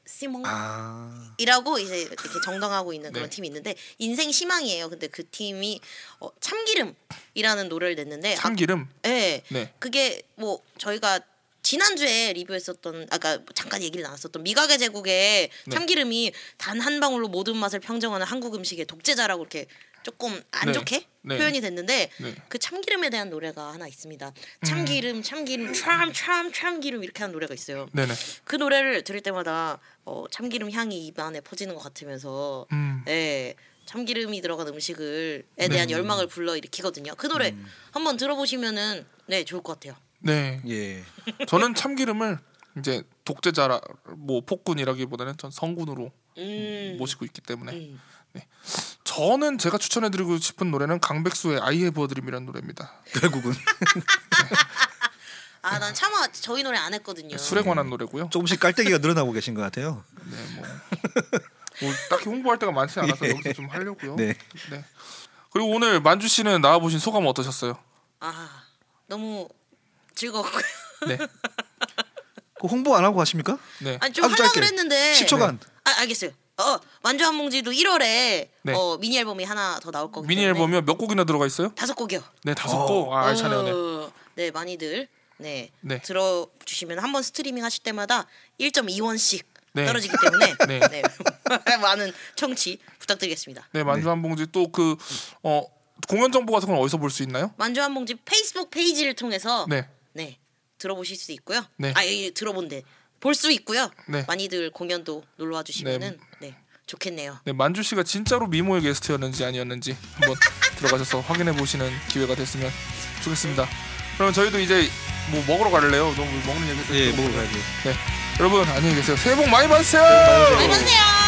Speaker 2: 시몽
Speaker 3: 아.
Speaker 2: 이라고 이제 이렇게 정당하고 있는 그런
Speaker 1: 네.
Speaker 2: 팀이 있는데 인생 희망이에요. 근데 그 팀이 어, 참기름이라는 노래를 냈는데
Speaker 1: 참기름.
Speaker 2: 아, 네.
Speaker 1: 네.
Speaker 2: 그게 뭐 저희가 지난주에 리뷰했었던 아까 잠깐 얘기를 나눴었던 미각의 제국의
Speaker 1: 네.
Speaker 2: 참기름이 단 한 방울로 모든 맛을 평정하는 한국 음식의 독재자라고 이렇게 조금 안
Speaker 1: 네.
Speaker 2: 좋게
Speaker 1: 네.
Speaker 2: 표현이 됐는데
Speaker 1: 네.
Speaker 2: 그 참기름에 대한 노래가 하나 있습니다. 참기름, 참기름, 참, 참, 참기름 이렇게 하는 노래가 있어요.
Speaker 1: 네네.
Speaker 2: 그 노래를 들을 때마다 어, 참기름 향이 입 안에 퍼지는 것 같으면서
Speaker 1: 음.
Speaker 2: 예, 참기름이 들어간 음식을에 대한 열망을 불러 일으키거든요. 그 노래 한번 들어보시면은 네 좋을 것 같아요.
Speaker 1: 네.
Speaker 3: 예.
Speaker 1: 저는 참기름을 이제 독재자라 뭐 폭군이라기보다는 전 성군으로
Speaker 2: 음,
Speaker 1: 모시고 있기 때문에
Speaker 2: 음.
Speaker 1: 저는 제가 추천해드리고 싶은 노래는 강백수의 I Have a Dream이라는 노래입니다.
Speaker 3: 결국은
Speaker 2: 아, 난 차마 저희 노래 안 했거든요.
Speaker 1: 술에 관한 노래고요.
Speaker 3: 조금씩 깔때기가 늘어나고 계신 것 같아요.
Speaker 1: 네, 뭐, 뭐 딱히 홍보할 데가 많지 않아서 여기서 좀 하려고요.
Speaker 3: 네.
Speaker 1: 네. 그리고 오늘 만주 씨는 나와 보신 소감 어떠셨어요?
Speaker 2: 아, 너무 즐거웠고요.
Speaker 1: 네,
Speaker 3: 그 홍보 안 하고 가십니까?
Speaker 1: 네,
Speaker 2: 아니 좀
Speaker 3: 아주
Speaker 2: 하려고
Speaker 3: 짧게.
Speaker 2: 그랬는데
Speaker 3: 10초간.
Speaker 2: 아, 알겠어요. 어, 만주 한몽지도 1월에
Speaker 1: 네.
Speaker 2: 어, 미니 앨범이 하나 더 나올 거기
Speaker 1: 미니
Speaker 2: 때문에
Speaker 1: 앨범이요 몇 곡이나 들어가 있어요?
Speaker 2: 다섯 곡이요.
Speaker 1: 네, 다섯
Speaker 3: 어.
Speaker 1: 곡. 아, 알차네요. 네.
Speaker 2: 어, 네, 많이들 네,
Speaker 1: 네.
Speaker 2: 들어주시면 한 번 스트리밍 하실 때마다 1.2원씩
Speaker 1: 네.
Speaker 2: 떨어지기 때문에
Speaker 1: 네.
Speaker 2: 네. 많은 청취 부탁드리겠습니다.
Speaker 1: 네, 만주 한 봉지 또 그 어, 공연 정보 같은 건 어디서 볼 수 있나요?
Speaker 2: 만주 한몽지 페이스북 페이지를 통해서 네,
Speaker 1: 네,
Speaker 2: 들어보실 수 있고요.
Speaker 1: 네.
Speaker 2: 아, 예, 들어본데 볼 수 있고요.
Speaker 1: 네.
Speaker 2: 많이들 공연도 놀러 와 주시면은 네. 좋겠네요.
Speaker 1: 네, 만주 씨가 진짜로 미모의 게스트였는지 아니었는지 한번 들어가셔서 확인해 보시는 기회가 됐으면 좋겠습니다. 그러면 저희도 이제 뭐 먹으러 갈래요? 너무 먹는 얘기.
Speaker 3: 예, 먹으러 가야죠.
Speaker 1: 네, 여러분 안녕히 계세요. 새해 복 많이 받으세요.
Speaker 2: 안녕히 계세요.